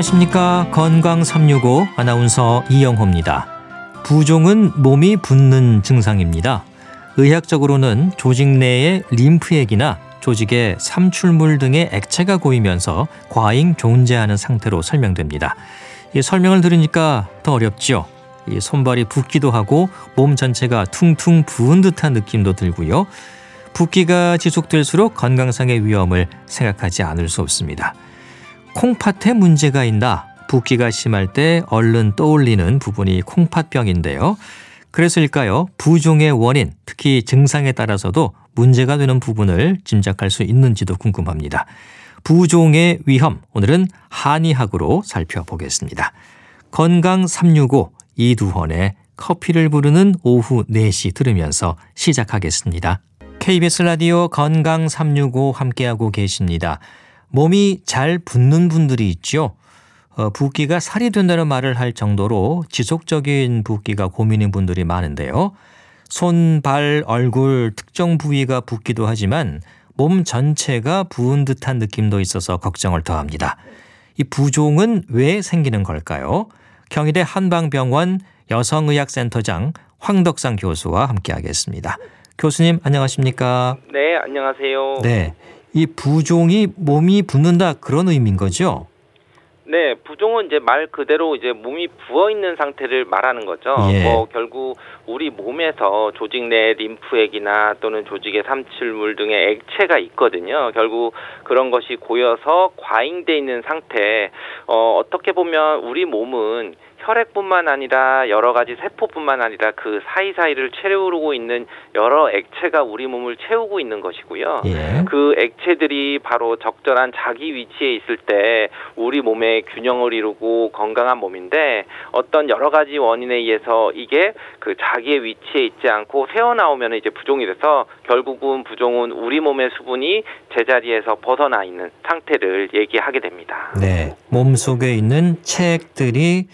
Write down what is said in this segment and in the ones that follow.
안녕하십니까. 건강 365 아나운서 이영호입니다. 부종은 몸이 붓는 증상입니다. 의학적으로는 조직 내의 림프액이나 조직에 삼출물 등의 액체가 고이면서 과잉 존재하는 상태로 설명됩니다. 이 설명을 들으니까 더 어렵죠. 이 손발이 붓기도 하고 몸 전체가 퉁퉁 부은 듯한 느낌도 들고요. 붓기가 지속될수록 건강상의 위험을 생각하지 않을 수 없습니다. 콩팥에 문제가 있나 붓기가 심할 때 얼른 떠올리는 부분이 콩팥병인데요. 그래서일까요? 부종의 원인, 특히 증상에 따라서도 문제가 되는 부분을 짐작할 수 있는지도 궁금합니다. 부종의 위험, 오늘은 한의학으로 살펴보겠습니다. 건강 365 이두헌의 커피를 부르는 오후 4시 들으면서 시작하겠습니다. KBS 라디오 건강 365 함께하고 계십니다. 몸이 잘 붓는 분들이 있죠. 어, 붓기가 살이 된다는 말을 할 정도로 지속적인 붓기가 고민인 분들이 많은데요. 손, 발, 얼굴 특정 부위가 붓기도 하지만 몸 전체가 부은 듯한 느낌도 있어서 걱정을 더합니다. 이 부종은 왜 생기는 걸까요? 경희대 한방병원 여성의학센터장 황덕상 교수와 함께하겠습니다. 교수님 안녕하십니까? 네, 안녕하세요. 네. 이 부종이 몸이 붓는다 그런 의미인 거죠? 네, 부종은 이제 말 그대로 이제 몸이 부어 있는 상태를 말하는 거죠. 예. 뭐 결국 우리 몸에서 조직 내 림프액이나 또는 조직의 삼칠물 등의 액체가 있거든요. 결국 그런 것이 고여서 과잉돼 있는 상태. 어, 어떻게 보면 우리 몸은 혈액뿐만 아니라 여러 가지 세포뿐만 아니라 그 사이사이를 채우고 있는 여러 액체가 우리 몸을 채우고 있는 것이고요. 예. 그 액체들이 바로 적절한 자기 위치에 있을 때 우리 몸의 균형을 이루고 건강한 몸인데 어떤 여러 가지 원인에 의해서 이게 그 자기의 위치에 있지 않고 새어나오면 이제 부종이 돼서 결국은 부종은 우리 몸의 수분이 제자리에서 벗어나 있는 상태를 얘기하게 됩니다. 네. 몸 속에 있는 체액들이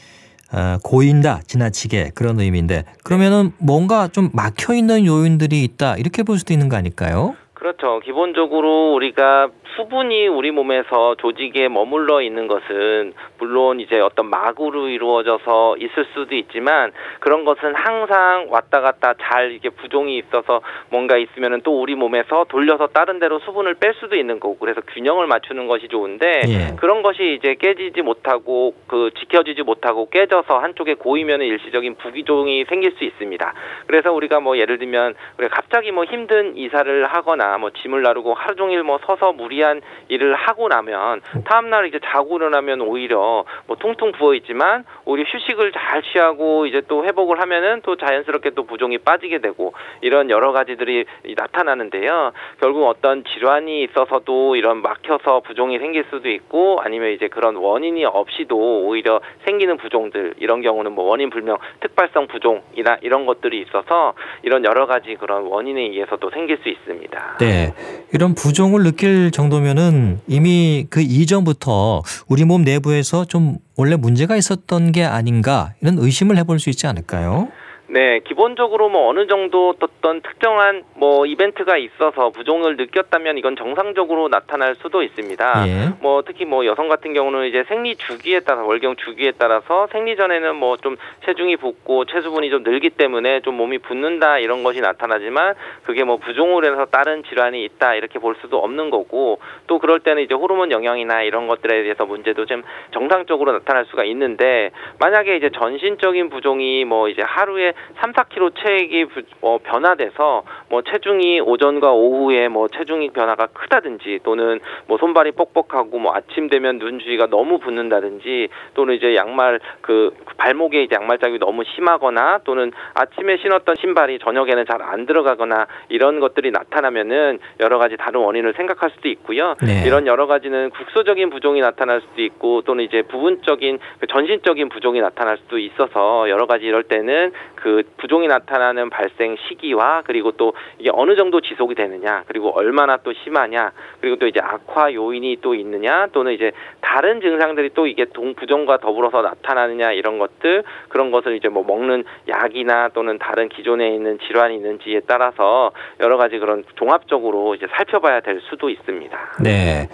어, 고인다 지나치게 그런 의미인데 그러면은 뭔가 좀 막혀 있는 요인들이 있다 이렇게 볼 수도 있는 거 아닐까요? 그렇죠. 기본적으로 우리가 수분이 우리 몸에서 조직에 머물러 있는 것은 물론 이제 어떤 막으로 이루어져서 있을 수도 있지만 그런 것은 항상 왔다 갔다 잘 이게 부종이 있어서 뭔가 있으면은 또 우리 몸에서 돌려서 다른 데로 수분을 뺄 수도 있는 거고 그래서 균형을 맞추는 것이 좋은데 예. 그런 것이 이제 깨지지 못하고 그 지켜지지 못하고 깨져서 한쪽에 고이면 일시적인 부기종이 생길 수 있습니다. 그래서 우리가 뭐 예를 들면 우리가 갑자기 뭐 힘든 이사를 하거나 뭐 짐을 나르고 하루 종일 뭐 서서 무리한 일을 하고 나면 다음 날 이제 자고 일어나면 오히려 뭐 퉁퉁 부어 있지만 오히려 휴식을 잘 취하고 이제 또 회복을 하면은 또 자연스럽게 또 부종이 빠지게 되고 이런 여러 가지들이 나타나는데요. 결국 어떤 질환이 있어서도 이런 막혀서 부종이 생길 수도 있고 아니면 이제 그런 원인이 없이도 오히려 생기는 부종들 이런 경우는 뭐 원인 불명 특발성 부종이나 이런 것들이 있어서 이런 여러 가지 그런 원인에 의해서도 생길 수 있습니다. 네. 이런 부종을 느낄 정도 면은 이미 그 이전부터 우리 몸 내부에서 좀 원래 문제가 있었던 게 아닌가 이런 의심을 해볼 수 있지 않을까요? 네, 기본적으로 뭐 어느 정도 어떤 특정한 뭐 이벤트가 있어서 부종을 느꼈다면 이건 정상적으로 나타날 수도 있습니다. 예. 뭐 특히 뭐 여성 같은 경우는 이제 생리 주기에 따라 월경 주기에 따라서 생리 전에는 뭐 좀 체중이 붓고 체수분이 좀 늘기 때문에 좀 몸이 붓는다 이런 것이 나타나지만 그게 뭐 부종으로 해서 다른 질환이 있다 이렇게 볼 수도 없는 거고 또 그럴 때는 이제 호르몬 영향이나 이런 것들에 대해서 문제도 좀 정상적으로 나타날 수가 있는데 만약에 이제 전신적인 부종이 뭐 이제 하루에 3, 4kg 체액이 부- 어, 변화돼서 뭐 체중이 오전과 오후에 뭐 체중이 변화가 크다든지 또는 뭐 손발이 뻑뻑하고 뭐 아침 되면 눈 주위가 너무 붓는다든지 또는 이제 양말 그 발목에 이제 양말 자국이 너무 심하거나 또는 아침에 신었던 신발이 저녁에는 잘 안 들어가거나 이런 것들이 나타나면은 여러 가지 다른 원인을 생각할 수도 있고요. 네. 이런 여러 가지는 국소적인 부종이 나타날 수도 있고 또는 이제 부분적인 그 전신적인 부종이 나타날 수도 있어서 여러 가지 이럴 때는 그 부종이 나타나는 발생 시기와 그리고 또 이게 어느 정도 지속이 되느냐 그리고 얼마나 또 심하냐 그리고 또 이제 악화 요인이 또 있느냐 또는 이제 다른 증상들이 또 이게 동 부종과 더불어서 나타나느냐 이런 것들 그런 것을 이제 뭐 먹는 약이나 또는 다른 기존에 있는 질환이 있는지에 따라서 여러 가지 그런 종합적으로 이제 살펴봐야 될 수도 있습니다. 네.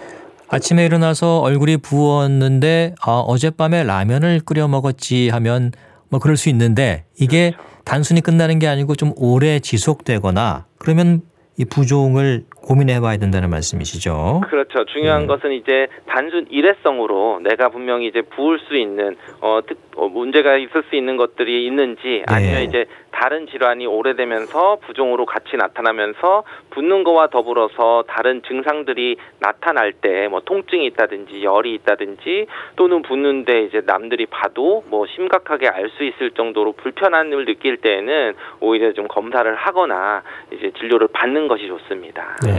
아침에 일어나서 얼굴이 부었는데 아, 어젯밤에 라면을 끓여 먹었지 하면 뭐 그럴 수 있는데 이게 그렇죠. 단순히 끝나는 게 아니고 좀 오래 지속되거나 그러면 이 부종을 고민해 봐야 된다는 말씀이시죠. 그렇죠. 중요한 음. 것은 이제 단순 일회성으로 내가 분명히 이제 부을 수 있는 어, 특, 어 문제가 있을 수 있는 것들이 있는지 아니면 네. 이제 다른 질환이 오래되면서 부종으로 같이 나타나면서 붓는 거와 더불어서 다른 증상들이 나타날 때 뭐 통증이 있다든지 열이 있다든지 또는 붓는데 이제 남들이 봐도 뭐 심각하게 알 수 있을 정도로 불편함을 느낄 때에는 오히려 좀 검사를 하거나 이제 진료를 받는 것이 좋습니다. 네.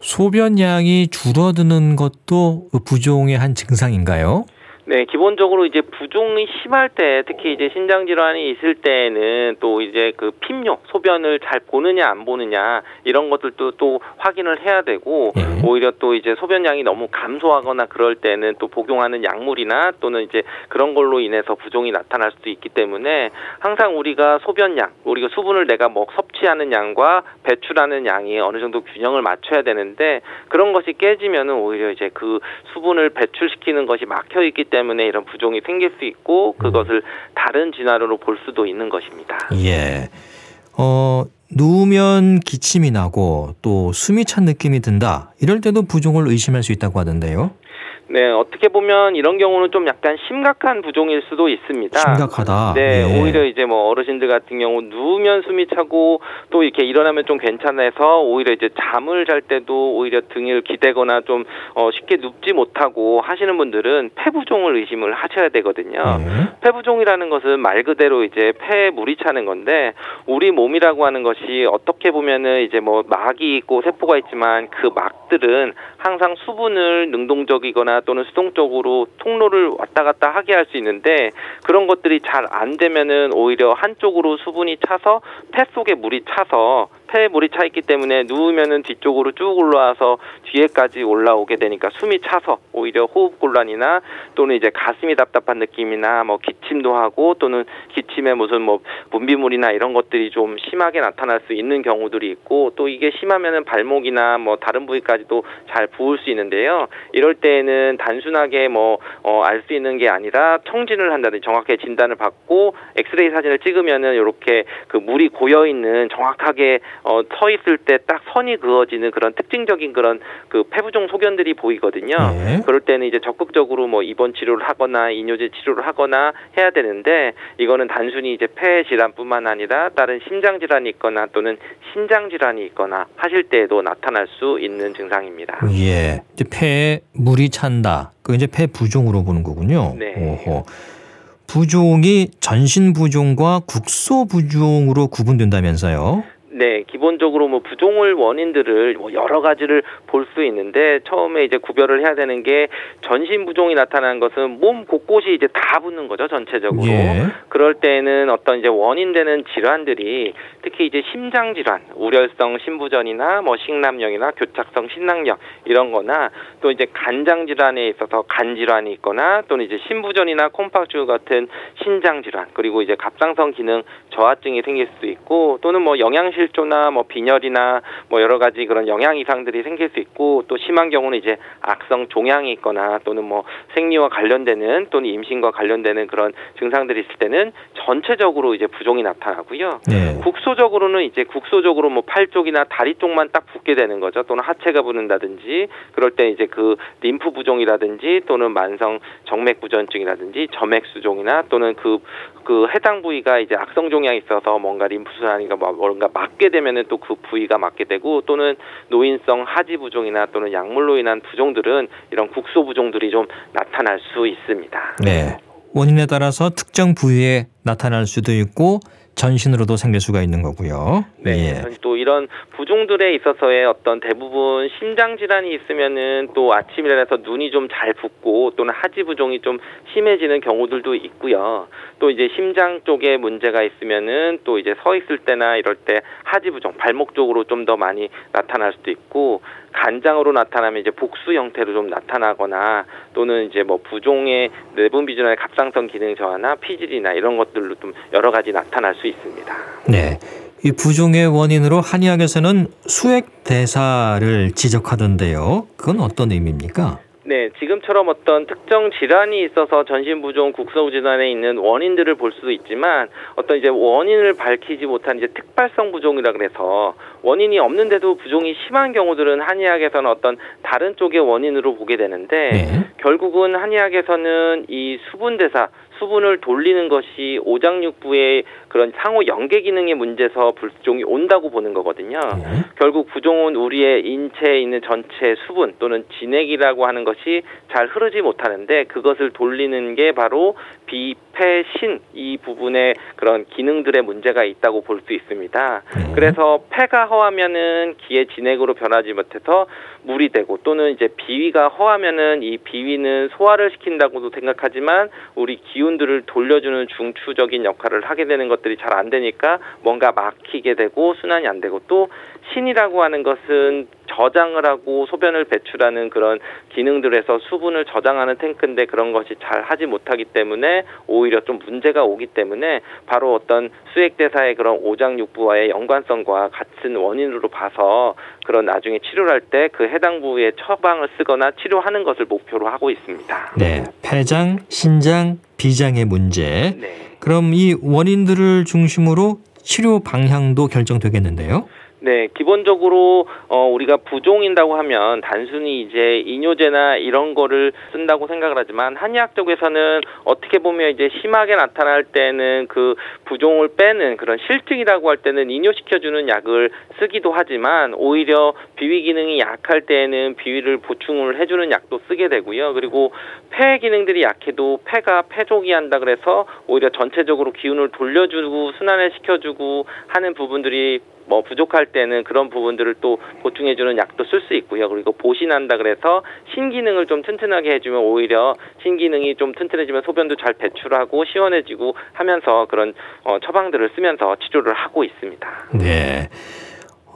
소변량이 줄어드는 것도 부종의 한 증상인가요? 네, 기본적으로 이제 부종이 심할 때 특히 이제 신장 질환이 있을 때에는 또 이제 그 핍뇨, 소변을 잘 보느냐 안 보느냐 이런 것들도 또 확인을 해야 되고 예. 오히려 또 이제 소변량이 너무 감소하거나 그럴 때는 또 복용하는 약물이나 또는 이제 그런 걸로 인해서 부종이 나타날 수도 있기 때문에 항상 우리가 소변량, 우리가 수분을 내가 뭐 섭취하는 양과 배출하는 양이 어느 정도 균형을 맞춰야 되는데 그런 것이 깨지면은 오히려 이제 그 수분을 배출시키는 것이 막혀 있기 때문에 이런 부종이 생길 수 있고 그것을 다른 진화로 볼 수도 있는 것입니다. 예. 어, 누우면 기침이 나고 또 숨이 찬 느낌이 든다. 이럴 때도 부종을 의심할 수 있다고 하던데요. 네, 어떻게 보면 이런 경우는 좀 약간 심각한 부종일 수도 있습니다. 심각하다. 네, 예. 오히려 이제 뭐 어르신들 같은 경우 누우면 숨이 차고 또 이렇게 일어나면 좀 괜찮아서 오히려 이제 잠을 잘 때도 오히려 등을 기대거나 좀 어, 쉽게 눕지 못하고 하시는 분들은 폐부종을 의심을 하셔야 되거든요. 예. 폐부종이라는 것은 말 그대로 이제 폐에 물이 차는 건데 우리 몸이라고 하는 것이 어떻게 보면은 이제 뭐 막이 있고 세포가 있지만 그 막들은 항상 수분을 능동적이거나 또는 수동적으로 통로를 왔다 갔다 하게 할 수 있는데 그런 것들이 잘 안 되면은 오히려 한쪽으로 수분이 차서 폐 속에 물이 차서 폐에 물이 차 있기 때문에 누우면은 뒤쪽으로 쭉 올라와서 뒤에까지 올라오게 되니까 숨이 차서 오히려 호흡 곤란이나 또는 이제 가슴이 답답한 느낌이나 뭐 기침도 하고 또는 기침에 무슨 뭐 분비물이나 이런 것들이 좀 심하게 나타날 수 있는 경우들이 있고 또 이게 심하면은 발목이나 뭐 다른 부위까지도 잘 부을 수 있는데요. 이럴 때에는 단순하게 뭐알수 있는 게 아니라 청진을 한다든지 정확하게 진단을 받고 엑스레이 사진을 찍으면은 이렇게 그 물이 고여 있는 정확하게 어, 서 있을 때 딱 선이 그어지는 그런 특징적인 그런 그 폐부종 소견들이 보이거든요. 예. 그럴 때는 이제 적극적으로 뭐 입원 치료를 하거나 이뇨제 치료를 하거나 해야 되는데 이거는 단순히 이제 폐 질환뿐만 아니라 다른 심장 질환이 있거나 또는 신장 질환이 있거나 하실 때에도 나타날 수 있는 증상입니다. 예. 이제 폐에 물이 찬다. 그 이제 폐 부종으로 보는 거군요. 네. 오호. 부종이 전신 부종과 국소 부종으로 구분된다면서요? 네, 기본적으로 뭐 부종을 원인들을 뭐 여러 가지를 볼 수 있는데 처음에 이제 구별을 해야 되는 게 전신 부종이 나타나는 것은 몸 곳곳이 이제 다 붙는 거죠 전체적으로. 예. 그럴 때는 어떤 이제 원인되는 질환들이 특히 이제 심장 질환, 우렬성 심부전이나 뭐 식남령이나 교착성 신낭령 이런 거나 또 이제 간장 질환에 있어서 간 질환이 있거나 또는 이제 심부전이나 콤파주 같은 신장 질환 그리고 이제 갑상선 기능 저하증이 생길 수도 있고 또는 뭐 영양실조나 뭐 빈혈이나 뭐 여러 가지 그런 영양 이상들이 생길 수 있고 또 심한 경우는 이제 악성 종양이 있거나 또는 뭐 생리와 관련되는 또는 임신과 관련되는 그런 증상들이 있을 때는 전체적으로 이제 부종이 나타나고요. 네. 국소 적으로는 이제 국소적으로 뭐 팔 쪽이나 다리 쪽만 딱 붓게 되는 거죠. 또는 하체가 부는다든지 그럴 때 이제 그 림프 부종이라든지 또는 만성 정맥 부전증이라든지 점액 수종이나 또는 그 그 해당 부위가 이제 악성 종양이 있어서 뭔가 림프 순환이가 뭐 뭔가 막게 되면은 또 그 부위가 막게 되고 또는 노인성 하지 부종이나 또는 약물로 인한 부종들은 이런 국소 부종들이 좀 나타날 수 있습니다. 네. 원인에 따라서 특정 부위에 나타날 수도 있고 전신으로도 생길 수가 있는 거고요. 네. 예. 또 이런 부종들에 있어서의 어떤 대부분 심장 질환이 있으면은 또 아침에 일어나서 눈이 좀 잘 붓고 또는 하지 부종이 좀 심해지는 경우들도 있고요. 또 이제 심장 쪽에 문제가 있으면은 또 이제 서 있을 때나 이럴 때 하지 부종, 발목 쪽으로 좀 더 많이 나타날 수도 있고 간장으로 나타나면 이제 복수 형태로 좀 나타나거나 또는 이제 뭐 부종의 내분 비준의 갑상선 기능 저하나 피질이나 이런 것들로 좀 여러 가지 나타날 수 있습니다. 네. 이 부종의 원인으로 한의학에서는 수액 대사를 지적하던데요. 그건 어떤 의미입니까? 네, 지금처럼 어떤 특정 질환이 있어서 전신부종 국소 질환에 있는 원인들을 볼 수도 있지만 어떤 이제 원인을 밝히지 못한 이제 특발성 부종이라 그래서 원인이 없는데도 부종이 심한 경우들은 한의학에서는 어떤 다른 쪽의 원인으로 보게 되는데 네. 결국은 한의학에서는 이 수분 대사 수분을 돌리는 것이 오장육부의 그런 상호 연계 기능의 문제에서 부종이 온다고 보는 거거든요. 네. 결국 부종은 우리의 인체에 있는 전체 수분 또는 진액이라고 하는 것이 잘 흐르지 못하는데 그것을 돌리는 게 바로 비폐신 이 부분에 그런 기능들의 문제가 있다고 볼 수 있습니다. 네. 그래서 폐가 허하면은 기의 진액으로 변하지 못해서 물이 되고 또는 이제 비위가 허하면은 이 비위는 소화를 시킨다고도 생각하지만 우리 기운 들을 돌려주는 중추적인 역할을 하게 되는 것들이 잘 안 되니까 뭔가 막히게 되고 순환이 안 되고 또 신이라고 하는 것은 저장을 하고 소변을 배출하는 그런 기능들에서 수분을 저장하는 탱크인데 그런 것이 잘 하지 못하기 때문에 오히려 좀 문제가 오기 때문에 바로 어떤 수액대사의 그런 오장육부와의 연관성과 같은 원인으로 봐서 그런 나중에 치료를 할 때 그 해당 부위에 처방을 쓰거나 치료하는 것을 목표로 하고 있습니다. 네, 폐장, 신장, 비장의 문제. 네. 그럼 이 원인들을 중심으로 치료 방향도 결정되겠는데요. 네, 기본적으로 어 우리가 부종인다고 하면 단순히 이제 이뇨제나 이런 거를 쓴다고 생각을 하지만 한의학 쪽에서는 어떻게 보면 이제 심하게 나타날 때는 그 부종을 빼는 그런 실증이라고 할 때는 이뇨시켜주는 약을 쓰기도 하지만 오히려 비위 기능이 약할 때에는 비위를 보충을 해주는 약도 쓰게 되고요. 그리고 폐 기능들이 약해도 폐가 폐족이 한다 그래서 오히려 전체적으로 기운을 돌려주고 순환을 시켜주고 하는 부분들이 뭐 부족할 때는 그런 부분들을 또 보충해주는 약도 쓸 수 있고요. 그리고 보신한다 그래서 신기능을 좀 튼튼하게 해주면 오히려 신기능이 좀 튼튼해지면 소변도 잘 배출하고 시원해지고 하면서 그런 어, 처방들을 쓰면서 치료를 하고 있습니다. 네.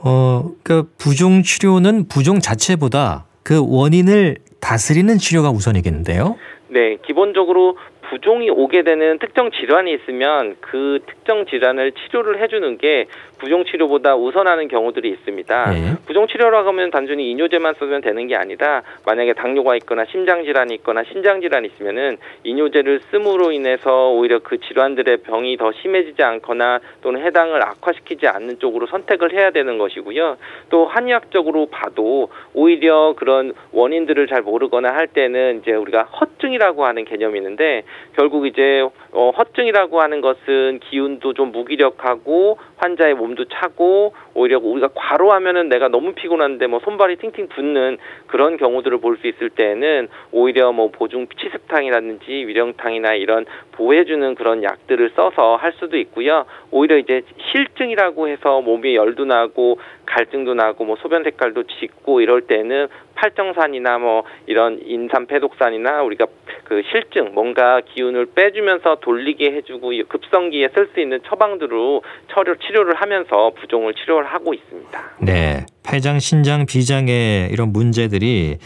어, 그 부종 치료는 부종 자체보다 그 원인을 다스리는 치료가 우선이겠는데요. 네, 기본적으로 부종이 오게 되는 특정 질환이 있으면 그 특정 질환을 치료를 해주는 게 부종 치료보다 우선하는 경우들이 있습니다. 네. 부종 치료라고 하면 단순히 이뇨제만 쓰면 되는 게 아니라 만약에 당뇨가 있거나 심장 질환이 있거나 신장 질환이 있으면은 이뇨제를 씀으로 인해서 오히려 그 질환들의 병이 더 심해지지 않거나 또는 해당을 악화시키지 않는 쪽으로 선택을 해야 되는 것이고요. 또 한의학적으로 봐도 오히려 그런 원인들을 잘 모르거나 할 때는 이제 우리가 허증이라고 하는 개념이 있는데 결국 이제 어, 허증이라고 하는 것은 기운도 좀 무기력하고 환자의 몸도 차고 오히려 우리가 과로하면은 내가 너무 피곤한데 뭐 손발이 팅팅 붓는 그런 경우들을 볼 수 있을 때는 오히려 뭐 보중 치습탕이라든지 위령탕이나 이런 보호해주는 그런 약들을 써서 할 수도 있고요. 오히려 이제 실증이라고 해서 몸에 열도 나고 갈증도 나고 뭐 소변 색깔도 짙고 이럴 때는 팔정산이나 뭐 이런 인삼패독산이나 우리가 그 실증 뭔가 기운을 빼주면서 돌리게 해주고 급성기에 쓸 수 있는 처방들로 처료 치료를 하면서 부종을 치료를 하고 있습니다. 네, 폐장, 신장, 비장의 이런 문제들이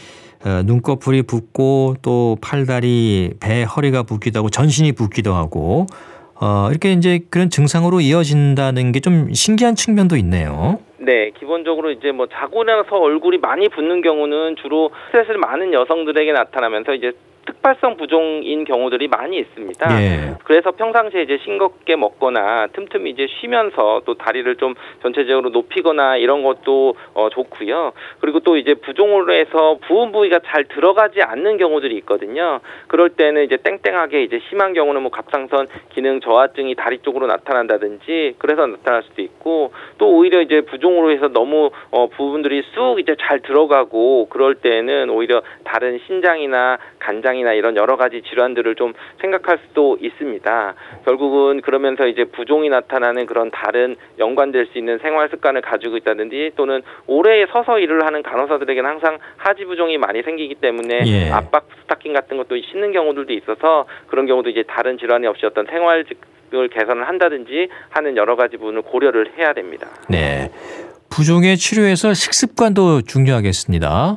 어, 눈꺼풀이 붓고 또 팔다리, 배, 허리가 붓기도 하고 전신이 붓기도 하고 어, 이렇게 이제 그런 증상으로 이어진다는 게 좀 신기한 측면도 있네요. 네, 기본적으로 이제 뭐 자고 나서 얼굴이 많이 붓는 경우는 주로 스트레스를 많은 여성들에게 나타나면서 이제 특발성 부종인 경우들이 많이 있습니다. 예. 그래서 평상시에 이제 싱겁게 먹거나 틈틈이 이제 쉬면서 또 다리를 좀 전체적으로 높이거나 이런 것도 어, 좋고요. 그리고 또 이제 부종으로 해서 부은 부위가 잘 들어가지 않는 경우들이 있거든요. 그럴 때는 이제 땡땡하게 이제 심한 경우는 뭐 갑상선 기능 저하증이 다리 쪽으로 나타난다든지 그래서 나타날 수도 있고 또 오히려 이제 부종으로 해서 너무 어, 부분들이 쑥 이제 잘 들어가고 그럴 때는 오히려 다른 신장이나 간장이 이나 이런 여러 가지 질환들을 좀 생각할 수도 있습니다. 결국은 그러면서 이제 부종이 나타나는 그런 다른 연관될 수 있는 생활 습관을 가지고 있다든지 또는 오래 서서 일을 하는 간호사들에게는 항상 하지 부종이 많이 생기기 때문에 예. 압박 스타킹 같은 것도 신는 경우들도 있어서 그런 경우도 이제 다른 질환이 없이 어떤 생활 을 개선을 한다든지 하는 여러 가지 부분을 고려를 해야 됩니다. 네. 부종의 치료에서 식습관도 중요하겠습니다.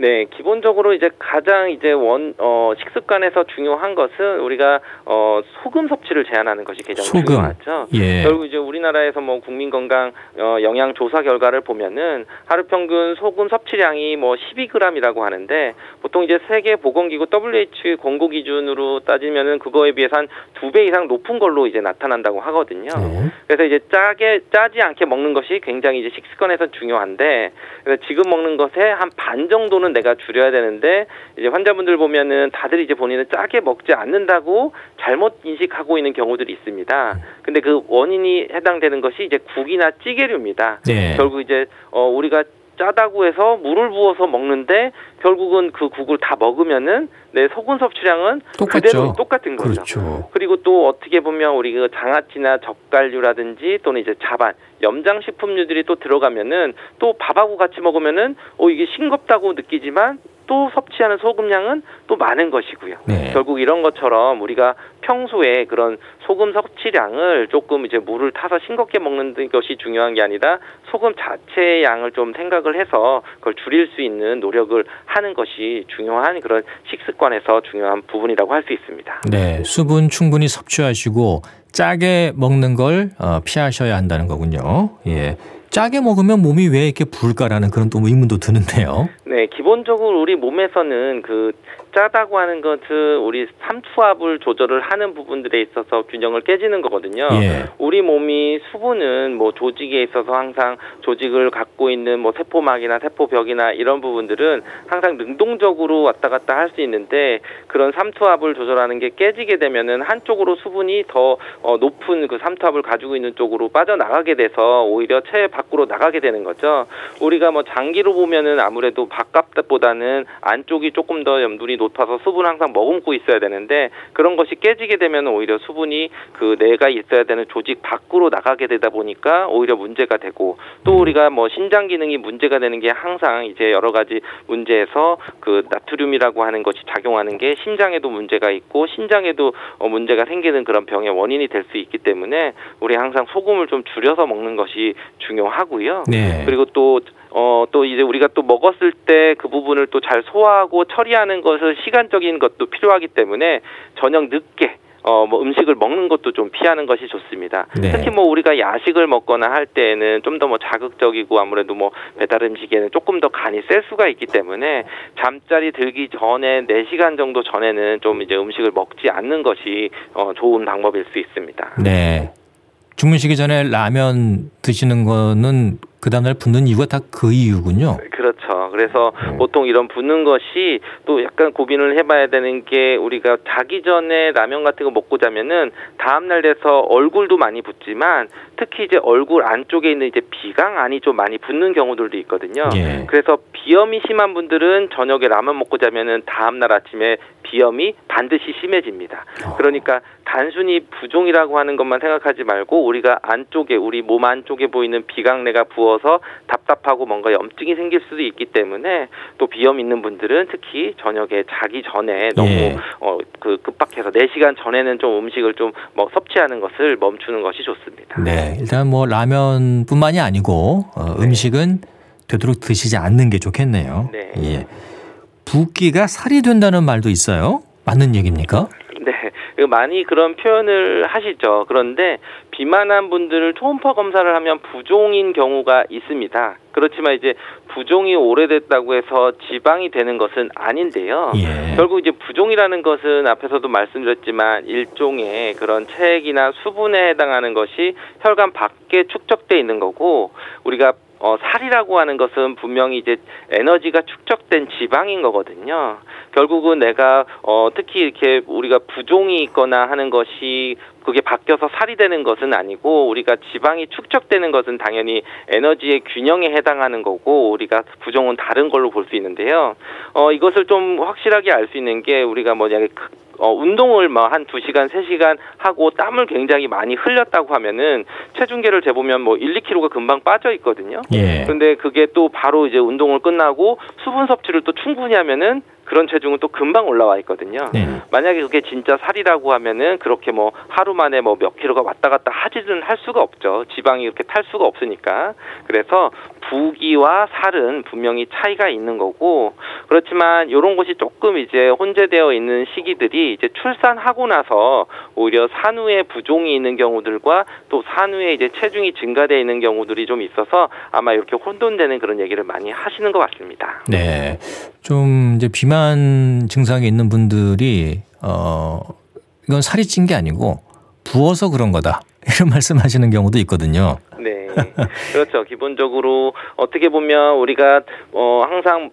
네, 기본적으로 이제 가장 이제 원 어, 식습관에서 중요한 것은 우리가 어, 소금 섭취를 제한하는 것이 가장 소금. 중요하죠. 예. 결국 이제 우리나라에서 뭐 국민 건강 어, 영양 조사 결과를 보면은 하루 평균 소금 섭취량이 뭐 12g이라고 하는데 보통 이제 세계 보건기구 WHO 권고 기준으로 따지면은 그거에 비해서 한 두 배 이상 높은 걸로 이제 나타난다고 하거든요. 네. 그래서 이제 짜게 짜지 않게 먹는 것이 굉장히 이제 식습관에서 중요한데 그래서 지금 먹는 것에 한반 정도는 내가 줄여야 되는데 이제 환자분들 보면은 다들 이제 본인은 짜게 먹지 않는다고 잘못 인식하고 있는 경우들이 있습니다. 근데 그 원인이 해당되는 것이 이제 국이나 찌개류입니다. 네. 결국 이제 어 우리가 짜다고 해서 물을 부어서 먹는데 결국은 그 국을 다 먹으면은 내 소금 섭취량은 똑같죠. 그대로 똑같은 거죠. 그렇죠. 그리고 또 어떻게 보면 우리 그 장아찌나 젓갈류라든지 또는 이제 자반, 염장 식품류들이 또 들어가면은 또 밥하고 같이 먹으면은 어 이게 싱겁다고 느끼지만 또 섭취하는 소금량은 또 많은 것이고요. 네. 결국 이런 것처럼 우리가 평소에 그런 소금 섭취량을 조금 이제 물을 타서 싱겁게 먹는 것이 중요한 게 아니라 소금 자체의 양을 좀 생각을 해서 그걸 줄일 수 있는 노력을 하는 것이 중요한 그런 식습관에서 중요한 부분이라고 할 수 있습니다. 네, 수분 충분히 섭취하시고 짜게 먹는 걸 어, 피하셔야 한다는 거군요. 예. 짜게 먹으면 몸이 왜 이렇게 불까라는 그런 또 의문도 드는데요. 네, 기본적으로 우리 몸에서는 그 짜다고 하는 것은 우리 삼투압을 조절을 하는 부분들에 있어서 균형을 깨지는 거거든요. 예. 우리 몸이 수분은 뭐 조직에 있어서 항상 조직을 갖고 있는 뭐 세포막이나 세포벽이나 이런 부분들은 항상 능동적으로 왔다 갔다 할 수 있는데 그런 삼투압을 조절하는 게 깨지게 되면은 한쪽으로 수분이 더 어, 높은 그 삼투압을 가지고 있는 쪽으로 빠져나가게 돼서 오히려 체외 밖으로 나가게 되는 거죠. 우리가 뭐 장기로 보면은 아무래도 바깥보다는 안쪽이 조금 더 염분이 높아서 수분 항상 머금고 있어야 되는데 그런 것이 깨지게 되면 오히려 수분이 그 내가 있어야 되는 조직 밖으로 나가게 되다 보니까 오히려 문제가 되고 또 우리가 뭐 신장 기능이 문제가 되는 게 항상 이제 여러 가지 문제에서 그 나트륨이라고 하는 것이 작용하는 게 심장에도 문제가 있고 신장에도 어 문제가 생기는 그런 병의 원인이 될 수 있기 때문에 우리 항상 소금을 좀 줄여서 먹는 것이 중요하고요. 네. 그리고 또 어, 또 이제 우리가 또 먹었을 때 그 부분을 또 잘 소화하고 처리하는 것을 시간적인 것도 필요하기 때문에 저녁 늦게 어, 뭐 음식을 먹는 것도 좀 피하는 것이 좋습니다. 네. 특히 뭐 우리가 야식을 먹거나 할 때에는 좀 더 뭐 자극적이고 아무래도 뭐 배달 음식에는 조금 더 간이 셀 수가 있기 때문에 잠자리 들기 전에 4시간 정도 전에는 좀 이제 음식을 먹지 않는 것이 어, 좋은 방법일 수 있습니다. 네. 주무시기 전에 라면 드시는 거는 그 다음날 붓는 이유가 다 그 이유군요. 그렇죠. 그래서 네. 보통 이런 붓는 것이 또 약간 고민을 해봐야 되는 게 우리가 자기 전에 라면 같은 거 먹고 자면은 다음 날 돼서 얼굴도 많이 붓지만 특히 이제 얼굴 안쪽에 있는 이제 비강 안이 좀 많이 붓는 경우들도 있거든요. 예. 그래서 비염이 심한 분들은 저녁에 라면 먹고 자면은 다음 날 아침에 비염이 반드시 심해집니다. 어. 그러니까 단순히 부종이라고 하는 것만 생각하지 말고 우리가 안쪽에 우리 몸 안쪽에 보이는 비강내가 부어서 답답하고 뭔가 염증이 생길 수도 있기 때문에 또 비염 있는 분들은 특히 저녁에 자기 전에 너무 예. 어 그 급박해서 4시간 전에는 좀 음식을 좀 뭐 섭취하는 것을 멈추는 것이 좋습니다. 네. 일단 뭐 라면뿐만이 아니고 어, 음식은 되도록 드시지 않는 게 좋겠네요. 네. 예. 붓기가 살이 된다는 말도 있어요. 맞는 얘기입니까? 네, 그 많이 그런 표현을 하시죠. 그런데 비만한 분들을 초음파 검사를 하면 부종인 경우가 있습니다. 그렇지만 이제 부종이 오래됐다고 해서 지방이 되는 것은 아닌데요. 예. 결국 이제 부종이라는 것은 앞에서도 말씀드렸지만 일종의 그런 체액이나 수분에 해당하는 것이 혈관 밖에 축적돼 있는 거고 우리가 어, 살이라고 하는 것은 분명히 이제 에너지가 축적된 지방인 거거든요. 결국은 내가 어, 특히 이렇게 우리가 부종이 있거나 하는 것이 그게 바뀌어서 살이 되는 것은 아니고 우리가 지방이 축적되는 것은 당연히 에너지의 균형에 해당하는 거고 우리가 부종은 다른 걸로 볼 수 있는데요. 어, 이것을 좀 확실하게 알 수 있는 게 우리가 뭐냐 어, 운동을 뭐한 두시간세시간 하고 땀을 굉장히 많이 흘렸다고 하면은 체중계를 재보면 뭐 1, 2kg가 금방 빠져 있거든요. 예. 근데 그게 또 바로 이제 운동을 끝나고 수분 섭취를 또 충분히 하면은 그런 체중은 또 금방 올라와 있거든요. 네. 만약에 그게 진짜 살이라고 하면은 그렇게 뭐 하루 만에 뭐 몇 킬로가 왔다 갔다 하지는 할 수가 없죠. 지방이 이렇게 탈 수가 없으니까. 그래서 부기와 살은 분명히 차이가 있는 거고 그렇지만 이런 것이 조금 이제 혼재되어 있는 시기들이 이제 출산하고 나서 오히려 산후에 부종이 있는 경우들과 또 산후에 이제 체중이 증가되어 있는 경우들이 좀 있어서 아마 이렇게 혼돈되는 그런 얘기를 많이 하시는 것 같습니다. 네. 좀 이제 비만 증상이 있는 분들이 어 이건 살이 찐 게 아니고 부어서 그런 거다. 이런 말씀하시는 경우도 있거든요. 네, 그렇죠. 기본적으로 어떻게 보면 우리가 어 항상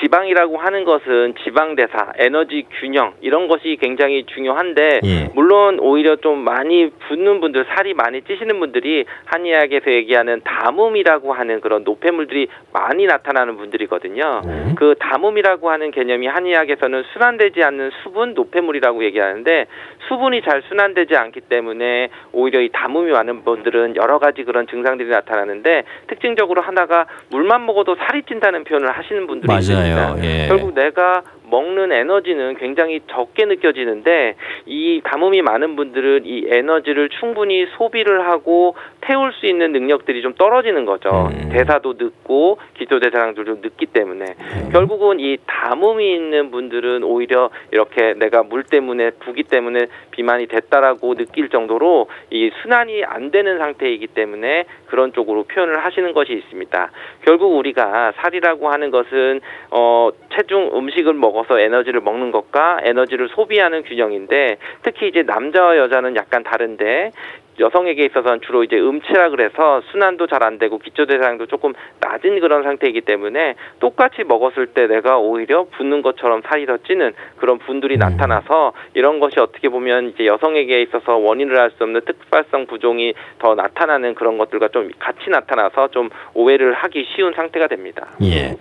지방이라고 하는 것은 지방 대사, 에너지 균형 이런 것이 굉장히 중요한데 예. 물론 오히려 좀 많이 붓는 분들, 살이 많이 찌시는 분들이 한의학에서 얘기하는 담음이라고 하는 그런 노폐물들이 많이 나타나는 분들이거든요. 네. 그 담음이라고 하는 개념이 한의학에서는 순환되지 않는 수분 노폐물이라고 얘기하는데 수분이 잘 순환되지 않기 때문에 오히려 이 담음이 많은 분들은 여러 가지 그런 증상들이 나타나는데 특징적으로 하나가 물만 먹어도 살이 찐다는 표현을 하시는 분들이 맞아요. 있습니다. 예. 결국 내가 먹는 에너지는 굉장히 적게 느껴지는데 이 담음이 많은 분들은 이 에너지를 충분히 소비를 하고 태울 수 있는 능력들이 좀 떨어지는 거죠. 음. 대사도 늦고 기초 대사량도 좀 늦기 때문에 음. 결국은 이 담음이 있는 분들은 오히려 이렇게 내가 물 때문에 부기 때문에 비만이 됐다라고 느낄 정도로 이 순환이 안 되는 상태이기 때문에 그런 쪽으로 표현을 하시는 것이 있습니다. 결국 우리가 살이라고 하는 것은 어 체중 음식을 먹 어서 에너지를 먹는 것과 에너지를 소비하는 균형인데 특히 이제 남자와 여자는 약간 다른데 여성에게 있어서는 주로 이제 음치라 그래서 순환도 잘 안 되고 기초 대사량도 조금 낮은 그런 상태이기 때문에 똑같이 먹었을 때 내가 오히려 붓는 것처럼 살이 더 찌는 그런 분들이 음. 나타나서 이런 것이 어떻게 보면 이제 여성에게 있어서 원인을 알 수 없는 특발성 부종이 더 나타나는 그런 것들과 좀 같이 나타나서 좀 오해를 하기 쉬운 상태가 됩니다. 예.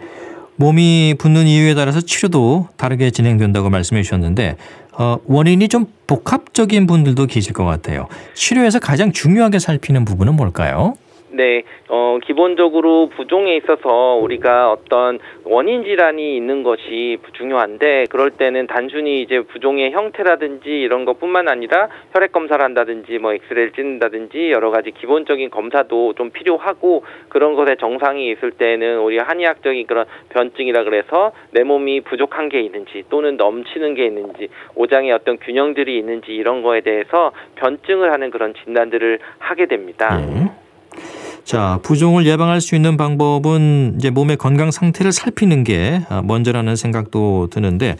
몸이 붓는 이유에 따라서 치료도 다르게 진행된다고 말씀해 주셨는데 어, 원인이 좀 복합적인 분들도 계실 것 같아요. 치료에서 가장 중요하게 살피는 부분은 뭘까요? 네, 어, 기본적으로 부종에 있어서 우리가 어떤 원인 질환이 있는 것이 중요한데, 그럴 때는 단순히 이제 부종의 형태라든지 이런 것뿐만 아니라 혈액 검사를 한다든지 뭐 엑스레이를 찍는다든지 여러 가지 기본적인 검사도 좀 필요하고 그런 것에 정상이 있을 때는 우리 한의학적인 그런 변증이라 그래서 내 몸이 부족한 게 있는지 또는 넘치는 게 있는지 오장에 어떤 균형들이 있는지 이런 거에 대해서 변증을 하는 그런 진단들을 하게 됩니다. 예. 자, 부종을 예방할 수 있는 방법은 이제 몸의 건강 상태를 살피는 게 아, 먼저라는 생각도 드는데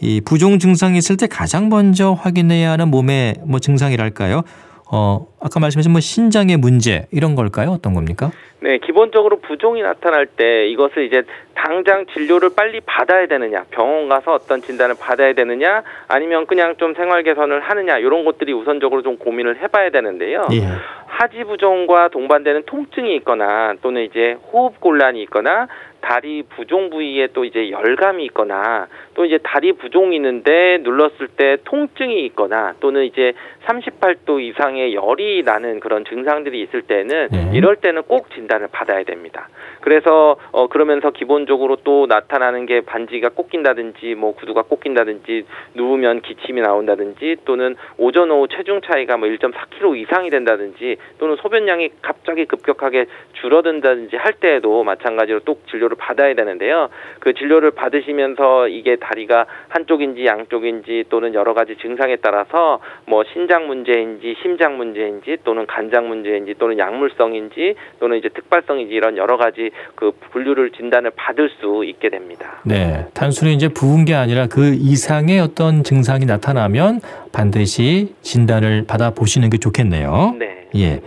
이 부종 증상이 있을 때 가장 먼저 확인해야 하는 몸의 뭐 증상이랄까요? 어, 아까 말씀하신 뭐 신장의 문제 이런 걸까요? 어떤 겁니까? 네, 기본적으로 부종이 나타날 때 이것을 이제 당장 진료를 빨리 받아야 되느냐, 병원 가서 어떤 진단을 받아야 되느냐, 아니면 그냥 좀 생활 개선을 하느냐, 이런 것들이 우선적으로 좀 고민을 해봐야 되는데요. 예. 하지 부종과 동반되는 통증이 있거나 또는 이제 호흡 곤란이 있거나 다리 부종 부위에 또 이제 열감이 있거나 또 이제 다리 부종이 있는데 눌렀을 때 통증이 있거나 또는 이제 38도 이상의 열이 나는 그런 증상들이 있을 때는 네. 이럴 때는 꼭 진단을 받아야 됩니다. 그래서 어 그러면서 기본적으로 또 나타나는 게 반지가 꺾인다든지 뭐 구두가 꺾인다든지 누우면 기침이 나온다든지 또는 오전 오후 체중 차이가 뭐 1.4kg 이상이 된다든지 또는 소변량이 갑자기 급격하게 줄어든다든지 할 때에도 마찬가지로 또 진료 를 받아야 되는데요. 그 진료를 받으시면서 이게 다리가 한쪽인지 양쪽인지 또는 여러 가지 증상에 따라서 뭐 신장 문제인지 심장 문제인지 또는 간장 문제인지 또는 약물성인지 또는 이제 특발성인지 이런 여러 가지 그 분류를 진단을 받을 수 있게 됩니다. 네. 단순히 이제 부은 게 아니라 그 이상의 어떤 증상이 나타나면 반드시 진단을 받아 보시는 게 좋겠네요. 네. 예.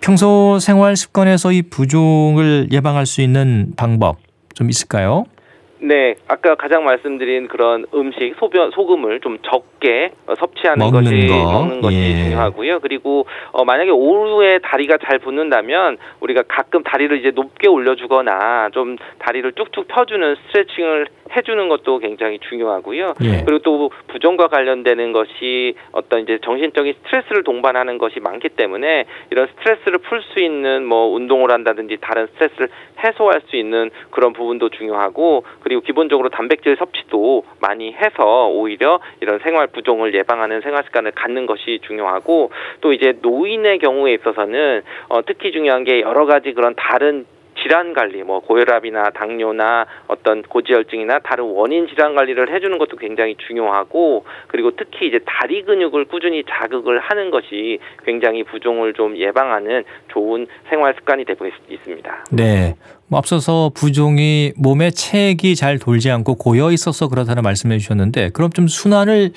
평소 생활 습관에서 이 부종을 예방할 수 있는 방법 좀 있을까요? 네, 아까 가장 말씀드린 그런 음식 소변 소금을 좀 적게 어, 섭취하는 먹는 것이 거. 먹는 것이 예. 중요하고요. 그리고 어, 만약에 오후에 다리가 잘 붓는다면 우리가 가끔 다리를 이제 높게 올려주거나 좀 다리를 쭉쭉 펴주는 스트레칭을 해주는 것도 굉장히 중요하고요. 예. 그리고 또 부종과 관련되는 것이 어떤 이제 정신적인 스트레스를 동반하는 것이 많기 때문에 이런 스트레스를 풀 수 있는 뭐 운동을 한다든지 다른 스트레스를 해소할 수 있는 그런 부분도 중요하고 그리고 기본적으로 단백질 섭취도 많이 해서 오히려 이런 생활 부종을 예방하는 생활 습관을 갖는 것이 중요하고 또 이제 노인의 경우에 있어서는 어, 특히 중요한 게 여러 가지 그런 다른 질환 관리, 뭐 고혈압이나 당뇨나 어떤 고지혈증이나 다른 원인 질환 관리를 해주는 것도 굉장히 중요하고 그리고 특히 이제 다리 근육을 꾸준히 자극을 하는 것이 굉장히 부종을 좀 예방하는 좋은 생활 습관이 되고 있, 습니다 네. 뭐 앞서서 부종이 몸에 체액이 잘 돌지 않고 고여 있어서 그렇다는 말씀해 주셨는데 그럼 좀 순환을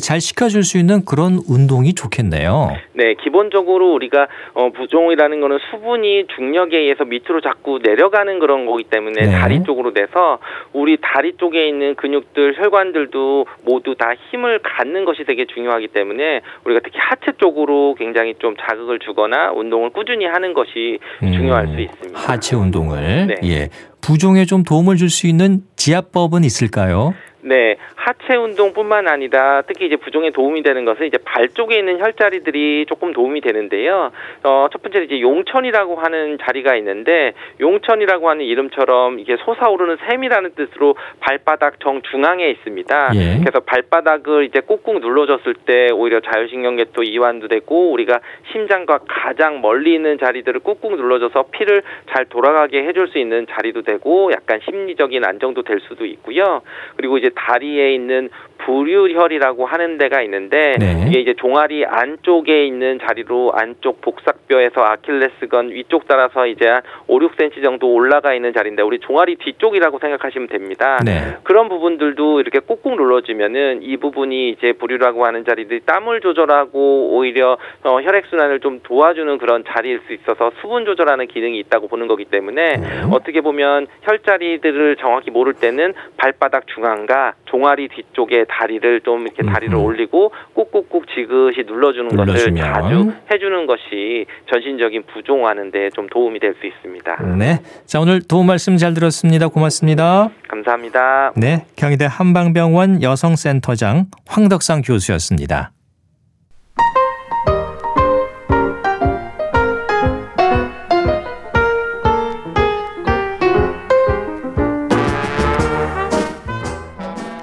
잘 시켜줄 수 있는 그런 운동이 좋겠네요. 네, 기본적으로 우리가 어, 부종이라는 거는 수분이 중력에 의해서 밑으로 자꾸 내려가는 그런 거기 때문에 네. 다리 쪽으로 돼서 우리 다리 쪽에 있는 근육들, 혈관들도 모두 다 힘을 갖는 것이 되게 중요하기 때문에 우리가 특히 하체 쪽으로 굉장히 좀 자극을 주거나 운동을 꾸준히 하는 것이 음, 중요할 수 있습니다. 하체 운동을 네. 예. 부종에 좀 도움을 줄 수 있는 지압법은 있을까요? 네, 하체 운동뿐만 아니라 특히 이제 부종에 도움이 되는 것은 이제 발 쪽에 있는 혈자리들이 조금 도움이 되는데요. 어, 첫 번째 이제 용천이라고 하는 자리가 있는데 용천이라고 하는 이름처럼 이게 솟아오르는 샘이라는 뜻으로 발바닥 정 중앙에 있습니다. 예. 그래서 발바닥을 이제 꾹꾹 눌러줬을 때 오히려 자율신경계도 이완도 되고 우리가 심장과 가장 멀리 있는 자리들을 꾹꾹 눌러줘서 피를 잘 돌아가게 해줄 수 있는 자리도 되고 약간 심리적인 안정도 될 수도 있고요. 그리고 이제 다리에 있는 부류혈이라고 하는 데가 있는데 네. 이게 이제 종아리 안쪽에 있는 자리로 안쪽 복삭뼈에서 아킬레스건 위쪽 따라서 이제 한 5, 6cm 정도 올라가 있는 자리인데 우리 종아리 뒤쪽이라고 생각하시면 됩니다. 네. 그런 부분들도 이렇게 꾹꾹 눌러주면은 이 부분이 이제 부류라고 하는 자리들이 땀을 조절하고 오히려 어, 혈액 순환을 좀 도와주는 그런 자리일 수 있어서 수분 조절하는 기능이 있다고 보는 거기 때문에 네. 어떻게 보면 혈자리들을 정확히 모를 때는 발바닥 중앙과 종아리 뒤쪽에 다리를 좀 이렇게 다리를 음흠. 올리고 꾹꾹꾹 지그시 눌러주는 눌러주면. 것을 자주 해주는 것이 전신적인 부종하는데 좀 도움이 될 수 있습니다. 네. 자, 오늘 도움 말씀 잘 들었습니다. 고맙습니다. 감사합니다. 네. 경희대 한방병원 여성센터장 황덕상 교수였습니다.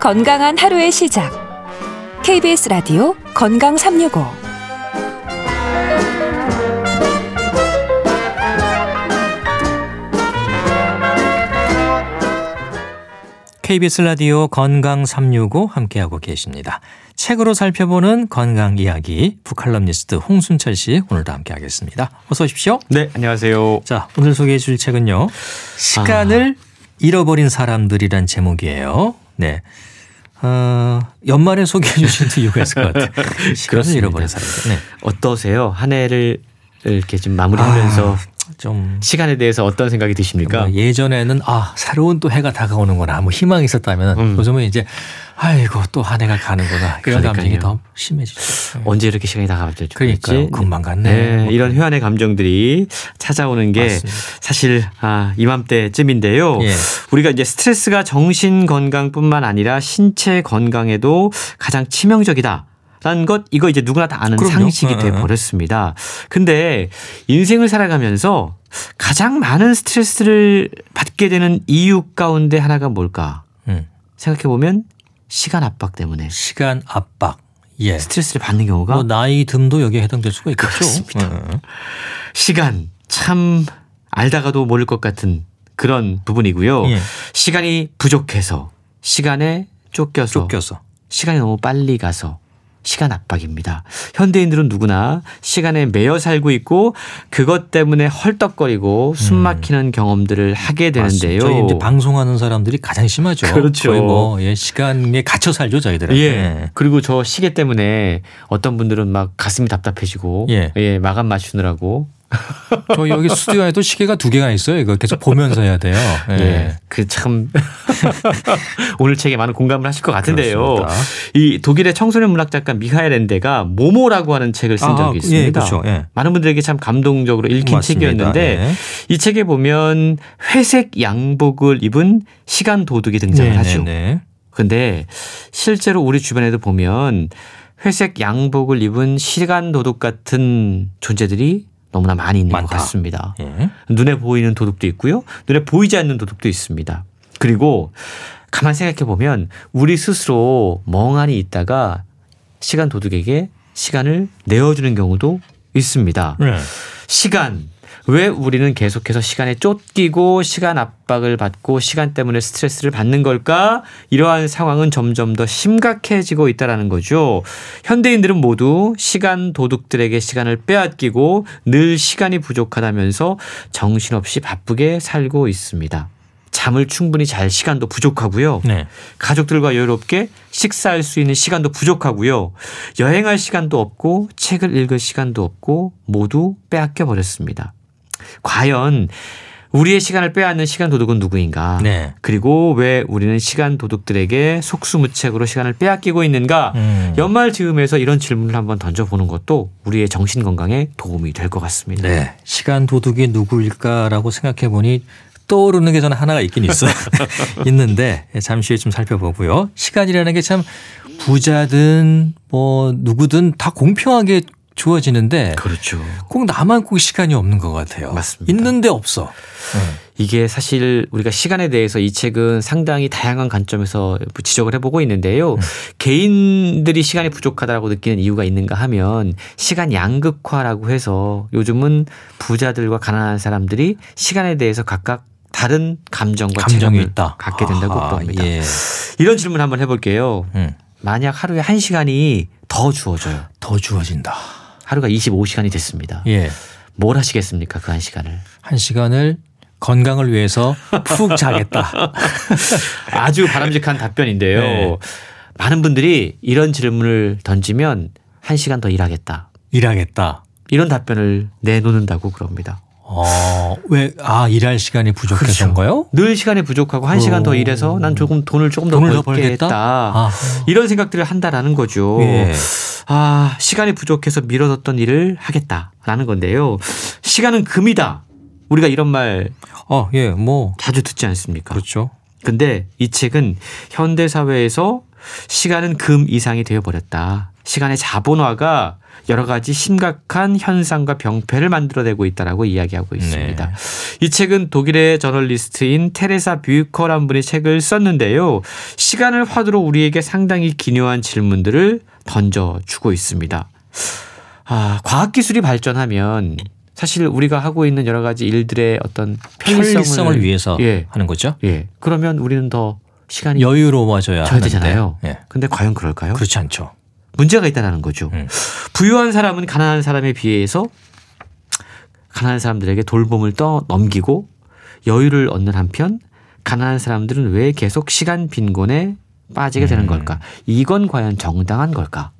건강한 하루의 시작. KBS 라디오 건강 365. KBS 라디오 건강 365 함께하고 계십니다. 책으로 살펴보는 건강 이야기 북칼럼니스트 홍순철 씨 오늘도 함께하겠습니다. 어서 오십시오. 네, 안녕하세요. 자, 오늘 소개해 주실 책은요. 시간을 아... 잃어버린 사람들이란 제목이에요. 네. 어, 연말에 소개해 주신 이유가 있을 것 같아요. 시간을 잃어버린 사람들. 네. 어떠세요? 한 해를 이렇게 좀 마무리하면서 아, 좀 시간에 대해서 어떤 생각이 드십니까? 예전에는 아 새로운 또 해가 다가오는구나 뭐 희망이 있었다면 음. 요즘은 이제 아이고 또 한 해가 가는구나 이런 감정이 더 심해지죠. 네. 언제 이렇게 시간이 다 갔지? 그러니까 금방 갔네. 네, 뭐 이런 회한의 감정들이 찾아오는 게 맞습니다. 사실 아, 이맘때쯤인데요. 예. 우리가 이제 스트레스가 정신 건강뿐만 아니라 신체 건강에도 가장 치명적이다. 라는 것 이거 이제 누구나 다 아는 그럼요. 상식이 어, 어. 돼 버렸습니다. 근데 인생을 살아가면서 가장 많은 스트레스를 받게 되는 이유 가운데 하나가 뭘까? 음. 생각해 보면 시간 압박 때문에. 시간 압박. 예. 스트레스를 받는 경우가 뭐 나이 듦도 여기에 해당될 수가 있겠죠. 그렇습니다. 어. 시간 참 알다가도 모를 것 같은 그런 부분이고요. 예. 시간이 부족해서 시간에 쫓겨서, 쫓겨서 시간이 너무 빨리 가서 시간 압박입니다. 현대인들은 누구나 시간에 매여 살고 있고 그것 때문에 헐떡거리고 숨 음. 막히는 음. 경험들을 하게 되는데요. 저희 이제 방송하는 사람들이 가장 심하죠. 그렇죠. 거의 뭐 예, 시간에 갇혀 살죠 저희들은. 예. 예. 그리고 저 시계 때문에 어떤 분들은 막 가슴이 답답해지고 예, 예 마감 맞추느라고 저 여기 스튜디오에도 시계가 두 개가 있어요. 이거 계속 보면서 해야 돼요. 예. 예. 그참 오늘 책에 많은 공감을 하실 것 같은데요. 그렇습니다. 이 독일의 청소년 문학 작가 미하엘 엔데가 모모라고 하는 책을 쓴 아, 적이 있습니다. 예, 그렇죠. 예. 많은 분들에게 참 감동적으로 읽힌 맞습니다. 책이었는데 네. 이 책에 보면 회색 양복을 입은 시간 도둑이 등장을 네, 하죠. 네, 그런데 실제로 우리 주변에도 보면 회색 양복을 입은 시간 도둑 같은 존재들이 너무나 많이 있는 많다. 것 같습니다. 예. 눈에 보이는 도둑도 있고요. 눈에 보이지 않는 도둑도 있습니다. 그리고 가만 생각해 보면 우리 스스로 멍하니 있다가 시간 도둑에게 시간을 내어주는 경우도 있습니다. 네. 시간 왜 우리는 계속해서 시간에 쫓기고 시간 압박을 받고 시간 때문에 스트레스를 받는 걸까? 이러한 상황은 점점 더 심각해지고 있다라는 거죠. 현대인들은 모두 시간 도둑들에게 시간을 빼앗기고 늘 시간이 부족하다면서 정신없이 바쁘게 살고 있습니다. 잠을 충분히 잘 시간도 부족하고요. 네. 가족들과 여유롭게 식사할 수 있는 시간도 부족하고요. 여행할 시간도 없고 책을 읽을 시간도 없고 모두 빼앗겨 버렸습니다. 과연 우리의 시간을 빼앗는 시간 도둑은 누구인가? 네. 그리고 왜 우리는 시간 도둑들에게 속수무책으로 시간을 빼앗기고 있는가? 음. 연말 즈음에서 이런 질문을 한번 던져보는 것도 우리의 정신 건강에 도움이 될 것 같습니다. 네. 시간 도둑이 누구일까라고 생각해 보니 떠오르는 게 저는 하나가 있긴 있어요. 있는데 잠시 후에 좀 살펴보고요. 시간이라는 게 참 부자든 뭐 누구든 다 공평하게 주어지는데 그렇죠. 꼭 나만 꼭 시간이 없는 것 같아요. 맞습니다. 있는데 없어. 네. 이게 사실 우리가 시간에 대해서 이 책은 상당히 다양한 관점에서 지적을 해보고 있는데요. 음. 개인들이 시간이 부족하다고 느끼는 이유가 있는가 하면 시간 양극화라고 해서 요즘은 부자들과 가난한 사람들이 시간에 대해서 각각 다른 감정과 감정이 있다. 갖게 된다고 아하, 봅니다. 예. 이런 질문 한번 해볼게요. 음. 만약 하루에 한 시간이 더 주어져요. 더 주어진다. 하루가 25시간이 됐습니다. 예. 뭘 하시겠습니까? 그 한 시간을. 한 시간을 건강을 위해서 푹 자겠다. 아주 바람직한 답변인데요. 네. 많은 분들이 이런 질문을 던지면 한 시간 더 일하겠다. 일하겠다. 이런 답변을 내놓는다고 그럽니다. 어, 왜, 아, 일할 시간이 부족해서인가요? 그렇죠. 늘 시간이 부족하고 한 시간 더 일해서 난 조금 돈을 조금 더 돈을 벌겠다. 아. 이런 생각들을 한다라는 거죠. 예. 아, 시간이 부족해서 미뤄뒀던 일을 하겠다라는 건데요. 시간은 금이다. 우리가 이런 말 어, 예, 뭐 자주 듣지 않습니까? 그렇죠. 근데 이 책은 현대 사회에서 시간은 금 이상이 되어 버렸다. 시간의 자본화가 여러 가지 심각한 현상과 병폐를 만들어내고 있다라고 이야기하고 있습니다. 네. 이 책은 독일의 저널리스트인 테레사 뷰커란 분이 책을 썼는데요. 시간을 화두로 우리에게 상당히 기묘한 질문들을 던져주고 있습니다. 아, 과학기술이 발전하면 사실 우리가 하고 있는 여러 가지 일들의 어떤 편의성을, 편리성을 위해서 예. 하는 거죠. 예. 그러면 우리는 더 시간이 여유로워져야 되잖아요. 예. 근데 과연 그럴까요? 그렇지 않죠. 문제가 있다는 거죠. 음. 부유한 사람은 가난한 사람에 비해서 가난한 사람들에게 돌봄을 떠 넘기고 여유를 얻는 한편 가난한 사람들은 왜 계속 시간 빈곤에 빠지게 되는 음. 걸까? 이건 과연 정당한 걸까?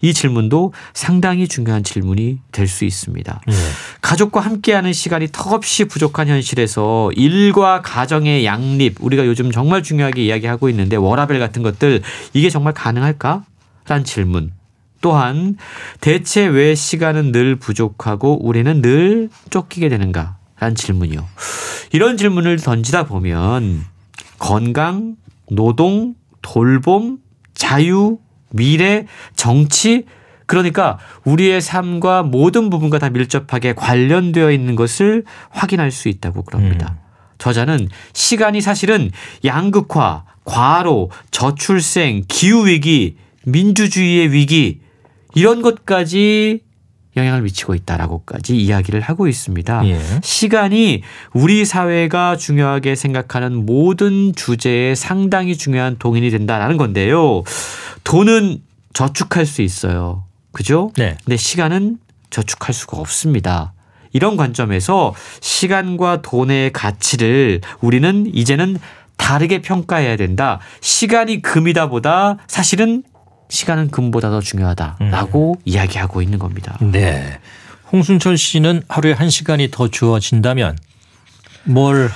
이 질문도 상당히 중요한 질문이 될 수 있습니다. 네. 가족과 함께하는 시간이 턱없이 부족한 현실에서 일과 가정의 양립 우리가 요즘 정말 중요하게 이야기하고 있는데 워라벨 같은 것들 이게 정말 가능할까? 란 질문. 또한 대체 왜 시간은 늘 부족하고 우리는 늘 쫓기게 되는가? 란 질문이요. 이런 질문을 던지다 보면 건강, 노동, 돌봄, 자유, 미래, 정치, 그러니까 우리의 삶과 모든 부분과 다 밀접하게 관련되어 있는 것을 확인할 수 있다고 그럽니다. 음. 저자는 시간이 사실은 양극화, 과로, 저출생, 기후위기, 민주주의의 위기 이런 것까지 영향을 미치고 있다라고까지 이야기를 하고 있습니다. 예. 시간이 우리 사회가 중요하게 생각하는 모든 주제에 상당히 중요한 동인이 된다라는 건데요. 돈은 저축할 수 있어요. 그죠? 네. 근데 시간은 저축할 수가 없습니다. 이런 관점에서 시간과 돈의 가치를 우리는 이제는 다르게 평가해야 된다. 시간이 금이다 보다 사실은 시간은 금보다 더 중요하다라고 음. 이야기하고 있는 겁니다. 네. 홍순철 씨는 하루에 한 시간이 더 주어진다면 뭘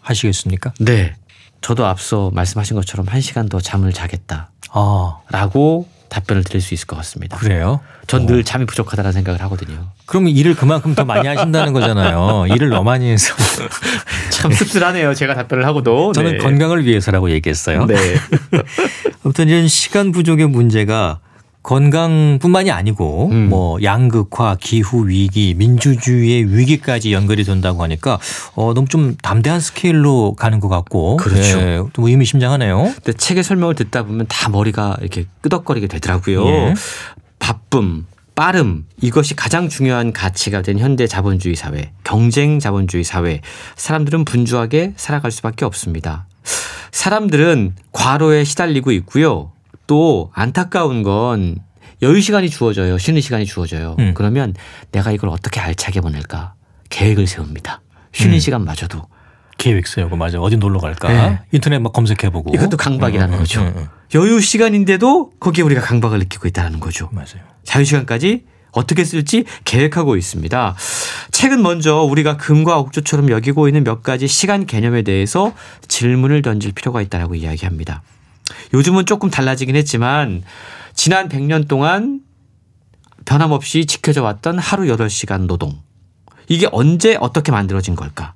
하시겠습니까? 네. 저도 앞서 말씀하신 것처럼 한 시간 더 잠을 자겠다. 아. 라고 답변을 드릴 수 있을 것 같습니다. 그래요? 전 늘 잠이 부족하다는 생각을 하거든요. 그럼 일을 그만큼 더 많이 하신다는 거잖아요. 일을 너무 많이 해서. 참 씁쓸하네요. 제가 답변을 하고도. 저는 네. 건강을 위해서라고 얘기했어요. 네. 아무튼 이런 시간 부족의 문제가 건강뿐만이 아니고 음. 뭐 양극화, 기후 위기, 민주주의의 위기까지 연결이 된다고 하니까 어 너무 좀 담대한 스케일로 가는 것 같고 그렇죠. 예, 좀 의미심장하네요. 근데 책의 설명을 듣다 보면 다 머리가 이렇게 끄덕거리게 되더라고요. 예. 바쁨, 빠름 이것이 가장 중요한 가치가 된 현대 자본주의 사회, 경쟁 자본주의 사회. 사람들은 분주하게 살아갈 수밖에 없습니다. 사람들은 과로에 시달리고 있고요. 또 안타까운 건 여유 시간이 주어져요. 쉬는 시간이 주어져요. 음. 그러면 내가 이걸 어떻게 알차게 보낼까 계획을 세웁니다. 쉬는 음. 시간마저도 계획 세우고 맞아 어디 놀러 갈까 네. 인터넷 막 검색해보고 이것도 강박이라는 음, 음 거죠. 음, 음, 여유 시간인데도 거기에 우리가 강박을 느끼고 있다는 거죠. 맞아요. 자유 시간까지 어떻게 쓸지 계획하고 있습니다. 책은 먼저 우리가 금과 옥조처럼 여기고 있는 몇 가지 시간 개념에 대해서 질문을 던질 필요가 있다라고 이야기합니다. 요즘은 조금 달라지긴 했지만 지난 100년 동안 변함없이 지켜져 왔던 하루 8시간 노동. 이게 언제 어떻게 만들어진 걸까?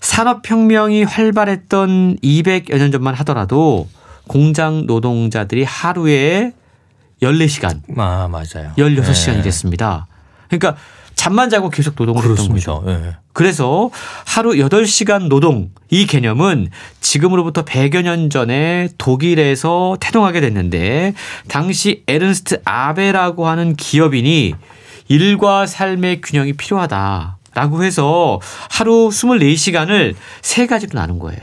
산업혁명이 활발했던 200여 년 전만 하더라도 공장 노동자들이 하루에 14시간. 아, 맞아요. 16시간이 네. 됐습니다. 그러니까 잠만 자고 계속 노동을 그렇습니다. 했던 거죠. 네. 그래서 하루 8시간 노동 이 개념은 지금으로부터 100여 년 전에 독일에서 태동하게 됐는데 당시 에른스트 아베라고 하는 기업인이 일과 삶의 균형이 필요하다라고 해서 하루 24시간을 세 가지로 나눈 거예요.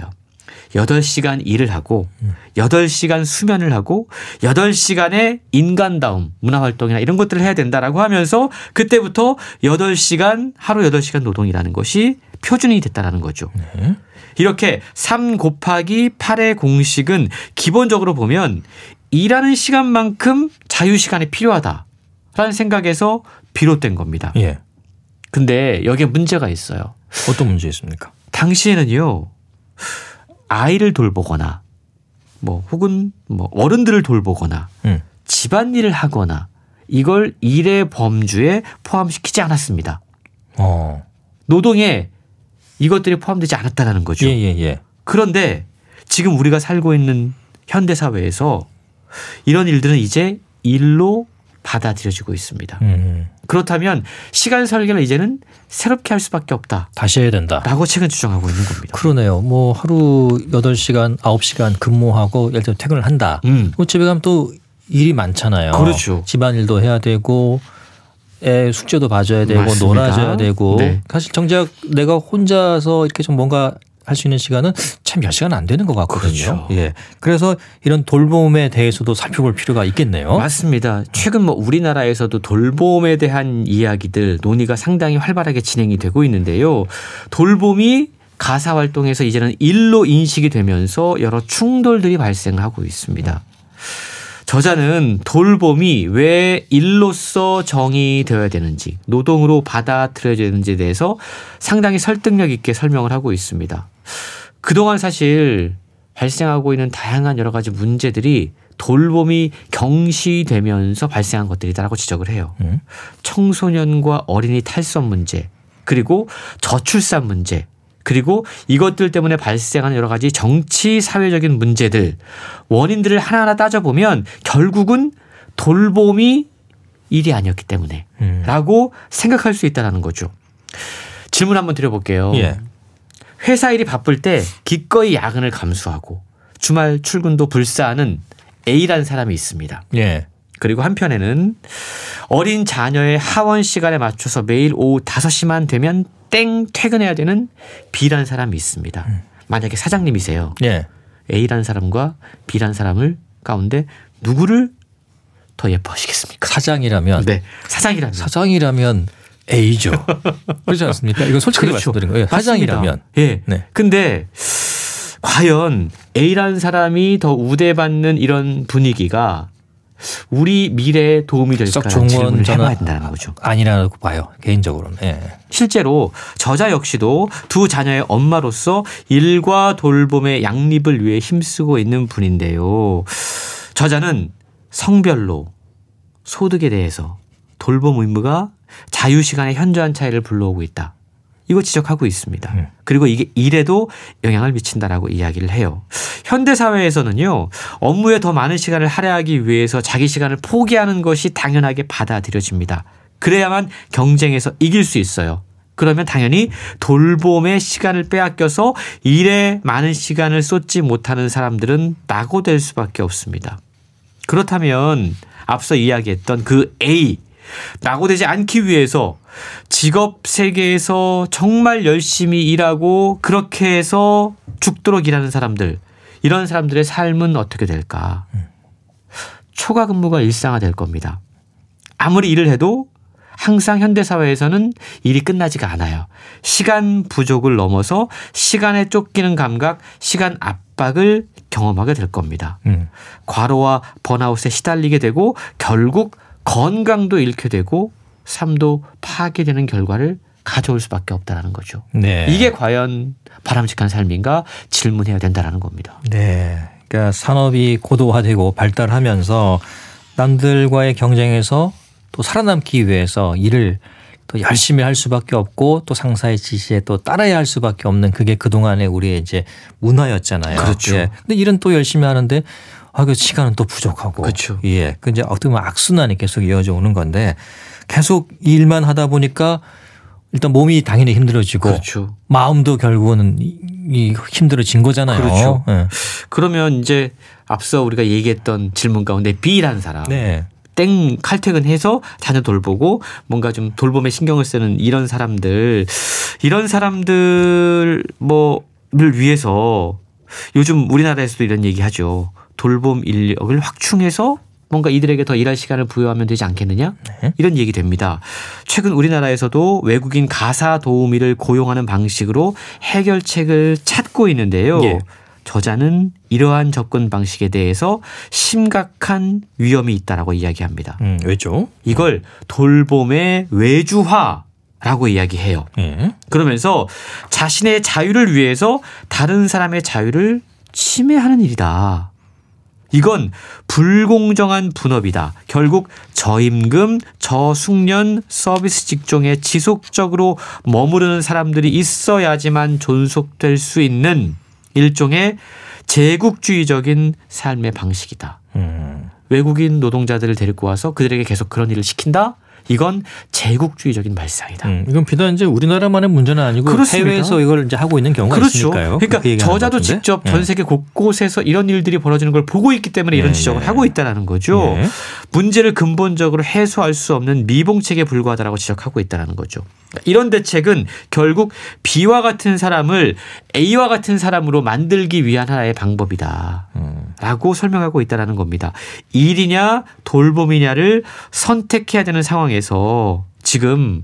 8시간 일을 하고 8시간 수면을 하고 8시간의 인간다움, 문화활동이나 이런 것들을 해야 된다라고 하면서 그때부터 8시간, 하루 8시간 노동이라는 것이 표준이 됐다라는 거죠. 네. 이렇게 3 곱하기 8의 공식은 기본적으로 보면 일하는 시간만큼 자유시간이 필요하다라는 생각에서 비롯된 겁니다. 예. 근데 여기에 문제가 있어요. 어떤 문제 있습니까? 당시에는요. 아이를 돌보거나 뭐 혹은 뭐 어른들을 돌보거나 음. 집안일을 하거나 이걸 일의 범주에 포함시키지 않았습니다. 어. 노동에 이것들이 포함되지 않았다라는 거죠. 예, 예, 예. 그런데 지금 우리가 살고 있는 현대 사회에서 이런 일들은 이제 일로 받아들여지고 있습니다. 음. 그렇다면 시간 설계를 이제는 새롭게 할 수밖에 없다. 다시 해야 된다. 라고 책은 주장하고 있는 겁니다. 그러네요. 뭐 하루 8시간, 9시간 근무하고 예를 들어 퇴근을 한다. 음. 뭐 집에 가면 또 일이 많잖아요. 그렇죠. 집안일도 해야 되고 애 숙제도 봐줘야 되고 맞습니다. 놀아줘야 되고 네. 사실 정작 내가 혼자서 이렇게 좀 뭔가 할 수 있는 시간은 참 몇 시간 안 되는 것 같거든요. 그렇죠. 예. 그래서 이런 돌봄에 대해서도 살펴볼 필요가 있겠네요. 맞습니다. 최근 뭐 우리나라에서도 돌봄에 대한 이야기들 논의가 상당히 활발하게 진행이 되고 있는데요. 돌봄이 가사 활동에서 이제는 일로 인식이 되면서 여러 충돌들이 발생하고 있습니다. 저자는 돌봄이 왜 일로서 정의되어야 되는지, 노동으로 받아들여야 되는지에 대해서 상당히 설득력 있게 설명을 하고 있습니다. 그동안 사실 발생하고 있는 다양한 여러 가지 문제들이 돌봄이 경시되면서 발생한 것들이다라고 지적을 해요. 음. 청소년과 어린이 탈선 문제, 그리고 저출산 문제, 그리고 이것들 때문에 발생하는 여러 가지 정치 사회적인 문제들 원인들을 하나하나 따져보면 결국은 돌봄이 일이 아니었기 때문에 음. 라고 생각할 수 있다는 거죠. 질문 한번 드려볼게요. 예. 회사 일이 바쁠 때 기꺼이 야근을 감수하고 주말 출근도 불사하는 A라는 사람이 있습니다. 예. 그리고 한편에는 어린 자녀의 하원 시간에 맞춰서 매일 오후 5시만 되면 땡 퇴근해야 되는 B라는 사람이 있습니다. 음. 만약에 사장님이세요. 예. A라는 사람과 B라는 사람을 가운데 누구를 더 예뻐하시겠습니까? 사장이라면 네. 사장이라면 사장이라면 A죠. 그렇지 않습니까? 이건 솔직히 그렇죠. 말씀드린 거예요. 사장이라면. 예. 네. 근데 과연 A라는 사람이 더 우대받는 이런 분위기가 우리 미래에 도움이 될까라는 질문을 해봐야 된다는 거죠. 아니라고 봐요. 개인적으로는. 예. 실제로 저자 역시도 두 자녀의 엄마로서 일과 돌봄의 양립을 위해 힘쓰고 있는 분인데요. 저자는 성별로 소득에 대해서 돌봄 의무가 자유 시간의 현저한 차이를 불러오고 있다. 이거 지적하고 있습니다. 네. 그리고 이게 일에도 영향을 미친다라고 이야기를 해요. 현대 사회에서는요, 업무에 더 많은 시간을 할애하기 위해서 자기 시간을 포기하는 것이 당연하게 받아들여집니다. 그래야만 경쟁에서 이길 수 있어요. 그러면 당연히 돌봄의 시간을 빼앗겨서 일에 많은 시간을 쏟지 못하는 사람들은 낙오될 수밖에 없습니다. 그렇다면 앞서 이야기했던 그 A 낙오되지 않기 위해서 직업 세계에서 정말 열심히 일하고 그렇게 해서 죽도록 일하는 사람들 이런 사람들의 삶은 어떻게 될까? 초과 근무가 일상화될 겁니다. 아무리 일을 해도 항상 현대 사회에서는 일이 끝나지가 않아요. 시간 부족을 넘어서 시간에 쫓기는 감각, 시간 압박을 경험하게 될 겁니다. 음. 과로와 번아웃에 시달리게 되고 결국 건강도 잃게 되고 삶도 파괴되는 결과를 가져올 수밖에 없다라는 거죠. 네. 이게 과연 바람직한 삶인가 질문해야 된다라는 겁니다. 네. 그러니까 산업이 고도화되고 발달하면서 남들과의 경쟁에서 또 살아남기 위해서 일을 또 열심히 할 수밖에 없고 또 상사의 지시에 또 따라야 할 수밖에 없는 그게 그동안의 우리의 이제 문화였잖아요. 그렇죠. 예. 근데 일은 또 열심히 하는데 아, 그 시간은 또 부족하고. 그렇죠. 예. 그 이제 어떻게 보면 악순환이 계속 이어져 오는 건데 계속 일만 하다 보니까 일단 몸이 당연히 힘들어지고 그렇죠. 마음도 결국은 이 힘들어진 거잖아요. 그렇죠. 네. 그러면 이제 앞서 우리가 얘기했던 질문 가운데 B라는 사람. 네. 땡 칼퇴근해서 자녀 돌보고 뭔가 좀 돌봄에 신경을 쓰는 이런 사람들 이런 사람들 뭐를 위해서 요즘 우리나라에서도 이런 얘기 하죠. 돌봄 인력을 확충해서 뭔가 이들에게 더 일할 시간을 부여하면 되지 않겠느냐? 네. 이런 얘기 됩니다. 최근 우리나라에서도 외국인 가사 도우미를 고용하는 방식으로 해결책을 찾고 있는데요. 예. 저자는 이러한 접근 방식에 대해서 심각한 위험이 있다라고 이야기합니다. 음, 왜죠? 이걸 돌봄의 외주화 라고 이야기해요. 예. 그러면서 자신의 자유를 위해서 다른 사람의 자유를 침해하는 일이다. 이건 불공정한 분업이다. 결국 저임금, 저숙련 서비스 직종에 지속적으로 머무르는 사람들이 있어야지만 존속될 수 있는 일종의 제국주의적인 삶의 방식이다. 음. 외국인 노동자들을 데리고 와서 그들에게 계속 그런 일을 시킨다? 이건 제국주의적인 발상이다. 음, 이건 비단 이제 우리나라만의 문제는 아니고 그렇습니다. 해외에서 이걸 이제 하고 있는 경우가 그렇죠. 있으니까요. 그러니까 그 저자도 직접 전 네. 세계 곳곳에서 이런 일들이 벌어지는 걸 보고 있기 때문에 이런 네. 지적을 네. 하고 있다는 거죠. 네. 문제를 근본적으로 해소할 수 없는 미봉책에 불과하다라고 지적하고 있다는 거죠. 이런 대책은 결국 B와 같은 사람을 A와 같은 사람으로 만들기 위한 하나의 방법이다. 라고 설명하고 있다는 겁니다. 일이냐 돌봄이냐를 선택해야 되는 상황에서 지금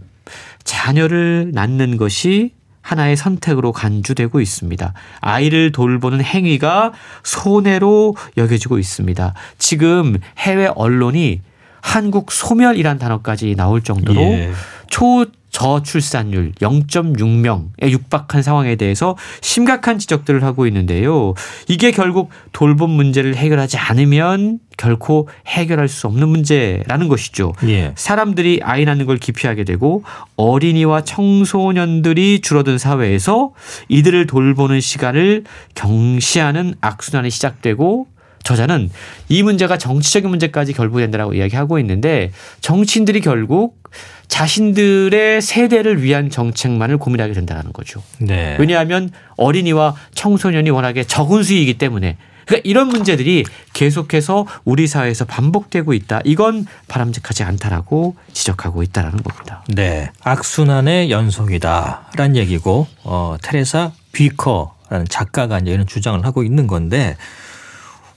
자녀를 낳는 것이 하나의 선택으로 간주되고 있습니다. 아이를 돌보는 행위가 손해로 여겨지고 있습니다. 지금 해외 언론이 한국 소멸이란 단어까지 나올 정도로 예. 초 저출산율 0.6명에 육박한 상황에 대해서 심각한 지적들을 하고 있는데요. 이게 결국 돌봄 문제를 해결하지 않으면 결코 해결할 수 없는 문제라는 것이죠. 예. 사람들이 아이 낳는 걸 기피하게 되고 어린이와 청소년들이 줄어든 사회에서 이들을 돌보는 시간을 경시하는 악순환이 시작되고 저자는 이 문제가 정치적인 문제까지 결부된다라고 이야기하고 있는데 정치인들이 결국 자신들의 세대를 위한 정책만을 고민하게 된다는 거죠. 네. 왜냐하면 어린이와 청소년이 워낙에 적은 수이기 때문에 그러니까 이런 문제들이 계속해서 우리 사회에서 반복되고 있다. 이건 바람직하지 않다라고 지적하고 있다라는 겁니다. 네, 악순환의 연속이다라는 얘기고 어, 테레사 비커라는 작가가 이제 이런 주장을 하고 있는 건데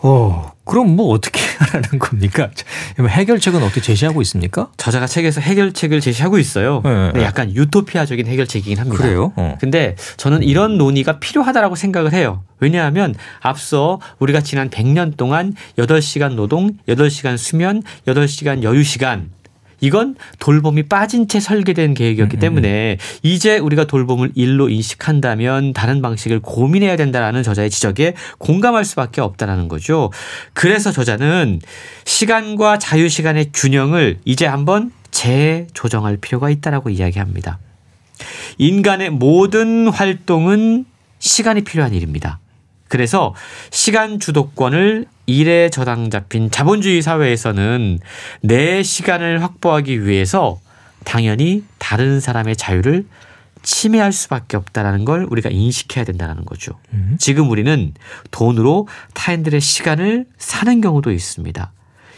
어, 그럼 뭐 어떻게 하라는 겁니까? 해결책은 어떻게 제시하고 있습니까? 저자가 책에서 해결책을 제시하고 있어요. 네, 네. 약간 유토피아적인 해결책이긴 합니다. 그래요? 어. 근데 저는 이런 논의가 필요하다라고 생각을 해요. 왜냐하면 앞서 우리가 지난 100년 동안 8시간 노동, 8시간 수면, 8시간 여유 시간 이건 돌봄이 빠진 채 설계된 계획이었기 음, 음, 음. 때문에 이제 우리가 돌봄을 일로 인식한다면 다른 방식을 고민해야 된다라는 저자의 지적에 공감할 수밖에 없다라는 거죠. 그래서 저자는 시간과 자유 시간의 균형을 이제 한번 재조정할 필요가 있다라고 이야기합니다. 인간의 모든 활동은 시간이 필요한 일입니다. 그래서 시간 주도권을 일에 저당 잡힌 자본주의 사회에서는 내 시간을 확보하기 위해서 당연히 다른 사람의 자유를 침해할 수밖에 없다라는 걸 우리가 인식해야 된다는 거죠. 음. 지금 우리는 돈으로 타인들의 시간을 사는 경우도 있습니다.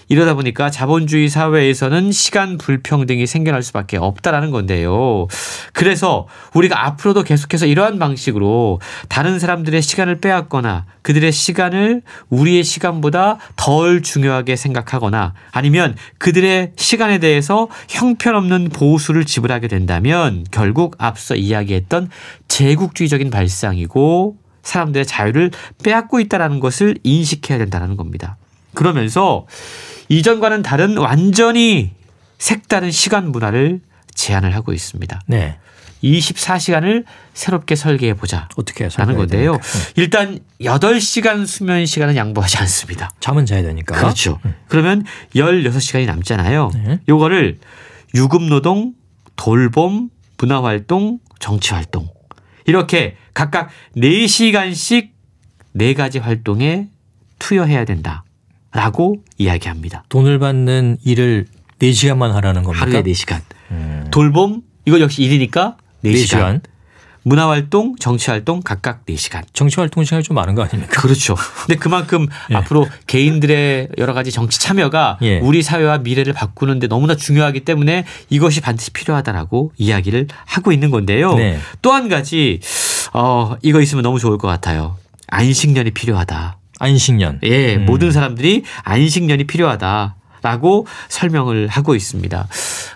이러다 보니까 자본주의 사회에서는 시간 불평등이 생겨날 수밖에 없다라는 건데요. 그래서 우리가 앞으로도 계속해서 이러한 방식으로 다른 사람들의 시간을 빼앗거나 그들의 시간을 우리의 시간보다 덜 중요하게 생각하거나 아니면 그들의 시간에 대해서 형편없는 보수를 지불하게 된다면 결국 앞서 이야기했던 제국주의적인 발상이고 사람들의 자유를 빼앗고 있다는 것을 인식해야 된다는 겁니다. 그러면서 이전과는 다른 완전히 색다른 시간 문화를 제안을 하고 있습니다. 네. 24시간을 새롭게 설계해 보자. 어떻게 라는 건데요. 네. 일단 8시간 수면 시간은 양보하지 않습니다. 잠은 자야 되니까. 그렇죠. 음. 그러면 16시간이 남잖아요. 네. 요거를 유급 노동, 돌봄, 문화 활동, 정치 활동 이렇게 각각 4시간씩 4가지 활동에 투여해야 된다. 라고 이야기합니다. 돈을 받는 일을 4시간만 하라는 겁니까? 하루에 4시간. 음. 돌봄 이거 역시 일이니까 4시간. 4시간. 문화활동, 정치활동 각각 4시간. 정치활동 시간이 좀 많은 거 아닙니까? 그렇죠. 근데 그만큼 예. 앞으로 개인들의 여러 가지 정치 참여가 예. 우리 사회와 미래를 바꾸는데 너무나 중요하기 때문에 이것이 반드시 필요하다라고 이야기를 하고 있는 건데요. 네. 또한 가지 어, 이거 있으면 너무 좋을 것 같아요. 안식년이 필요하다. 안식년. 예, 음. 모든 사람들이 안식년이 필요하다. 라고 설명을 하고 있습니다.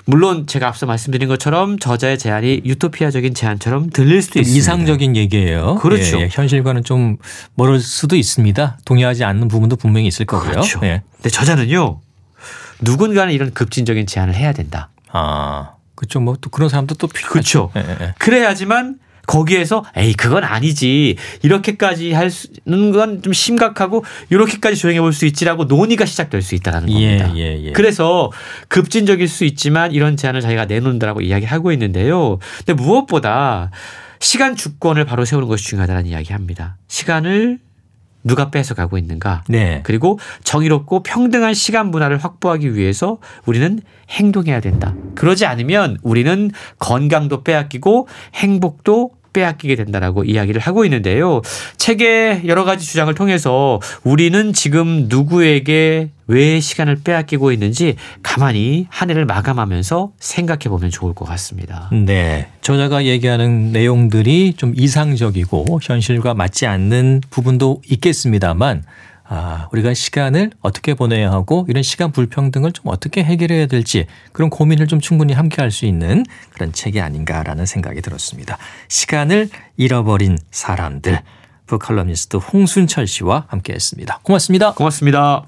물론 제가 앞서 말씀드린 것처럼 저자의 제안이 유토피아적인 제안처럼 들릴 수도 있습니다. 이상적인 얘기예요. 그렇죠. 예, 예. 현실과는 좀 멀을 수도 있습니다. 동의하지 않는 부분도 분명히 있을 거고요. 그렇죠. 예. 근데 저자는요. 누군가는 이런 급진적인 제안을 해야 된다. 아, 그렇죠. 뭐 또 그런 사람도 또 필요하죠. 그렇죠. 그래야지만 거기에서 에이 그건 아니지 이렇게까지 할수는 건 좀 심각하고 이렇게까지 조용해 볼 수 있지라고 논의가 시작될 수 있다는 예, 겁니다. 예, 예, 예. 그래서 급진적일 수 있지만 이런 제안을 자기가 내놓는다라고 이야기하고 있는데요. 근데 무엇보다 시간 주권을 바로 세우는 것이 중요하다는 이야기합니다. 시간을 누가 뺏어가고 있는가. 네. 그리고 정의롭고 평등한 시간 문화를 확보하기 위해서 우리는 행동해야 된다. 그러지 않으면 우리는 건강도 빼앗기고 행복도 빼앗기게 된다라고 이야기를 하고 있는데요. 책의 여러 가지 주장을 통해서 우리는 지금 누구에게 왜 시간을 빼앗기고 있는지 가만히 한 해를 마감하면서 생각해 보면 좋을 것 같습니다. 네. 저자가 얘기하는 내용들이 좀 이상적이고 현실과 맞지 않는 부분도 있겠습니다만 아, 우리가 시간을 어떻게 보내야 하고 이런 시간 불평등을 좀 어떻게 해결해야 될지 그런 고민을 좀 충분히 함께 할 수 있는 그런 책이 아닌가라는 생각이 들었습니다. 시간을 잃어버린 사람들. 북칼럼니스트 홍순철 씨와 함께 했습니다. 고맙습니다. 고맙습니다.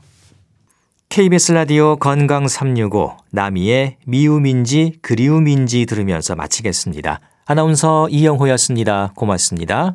KBS 라디오 건강 365 나미의 미움인지 그리움인지 들으면서 마치겠습니다. 아나운서 이영호였습니다. 고맙습니다.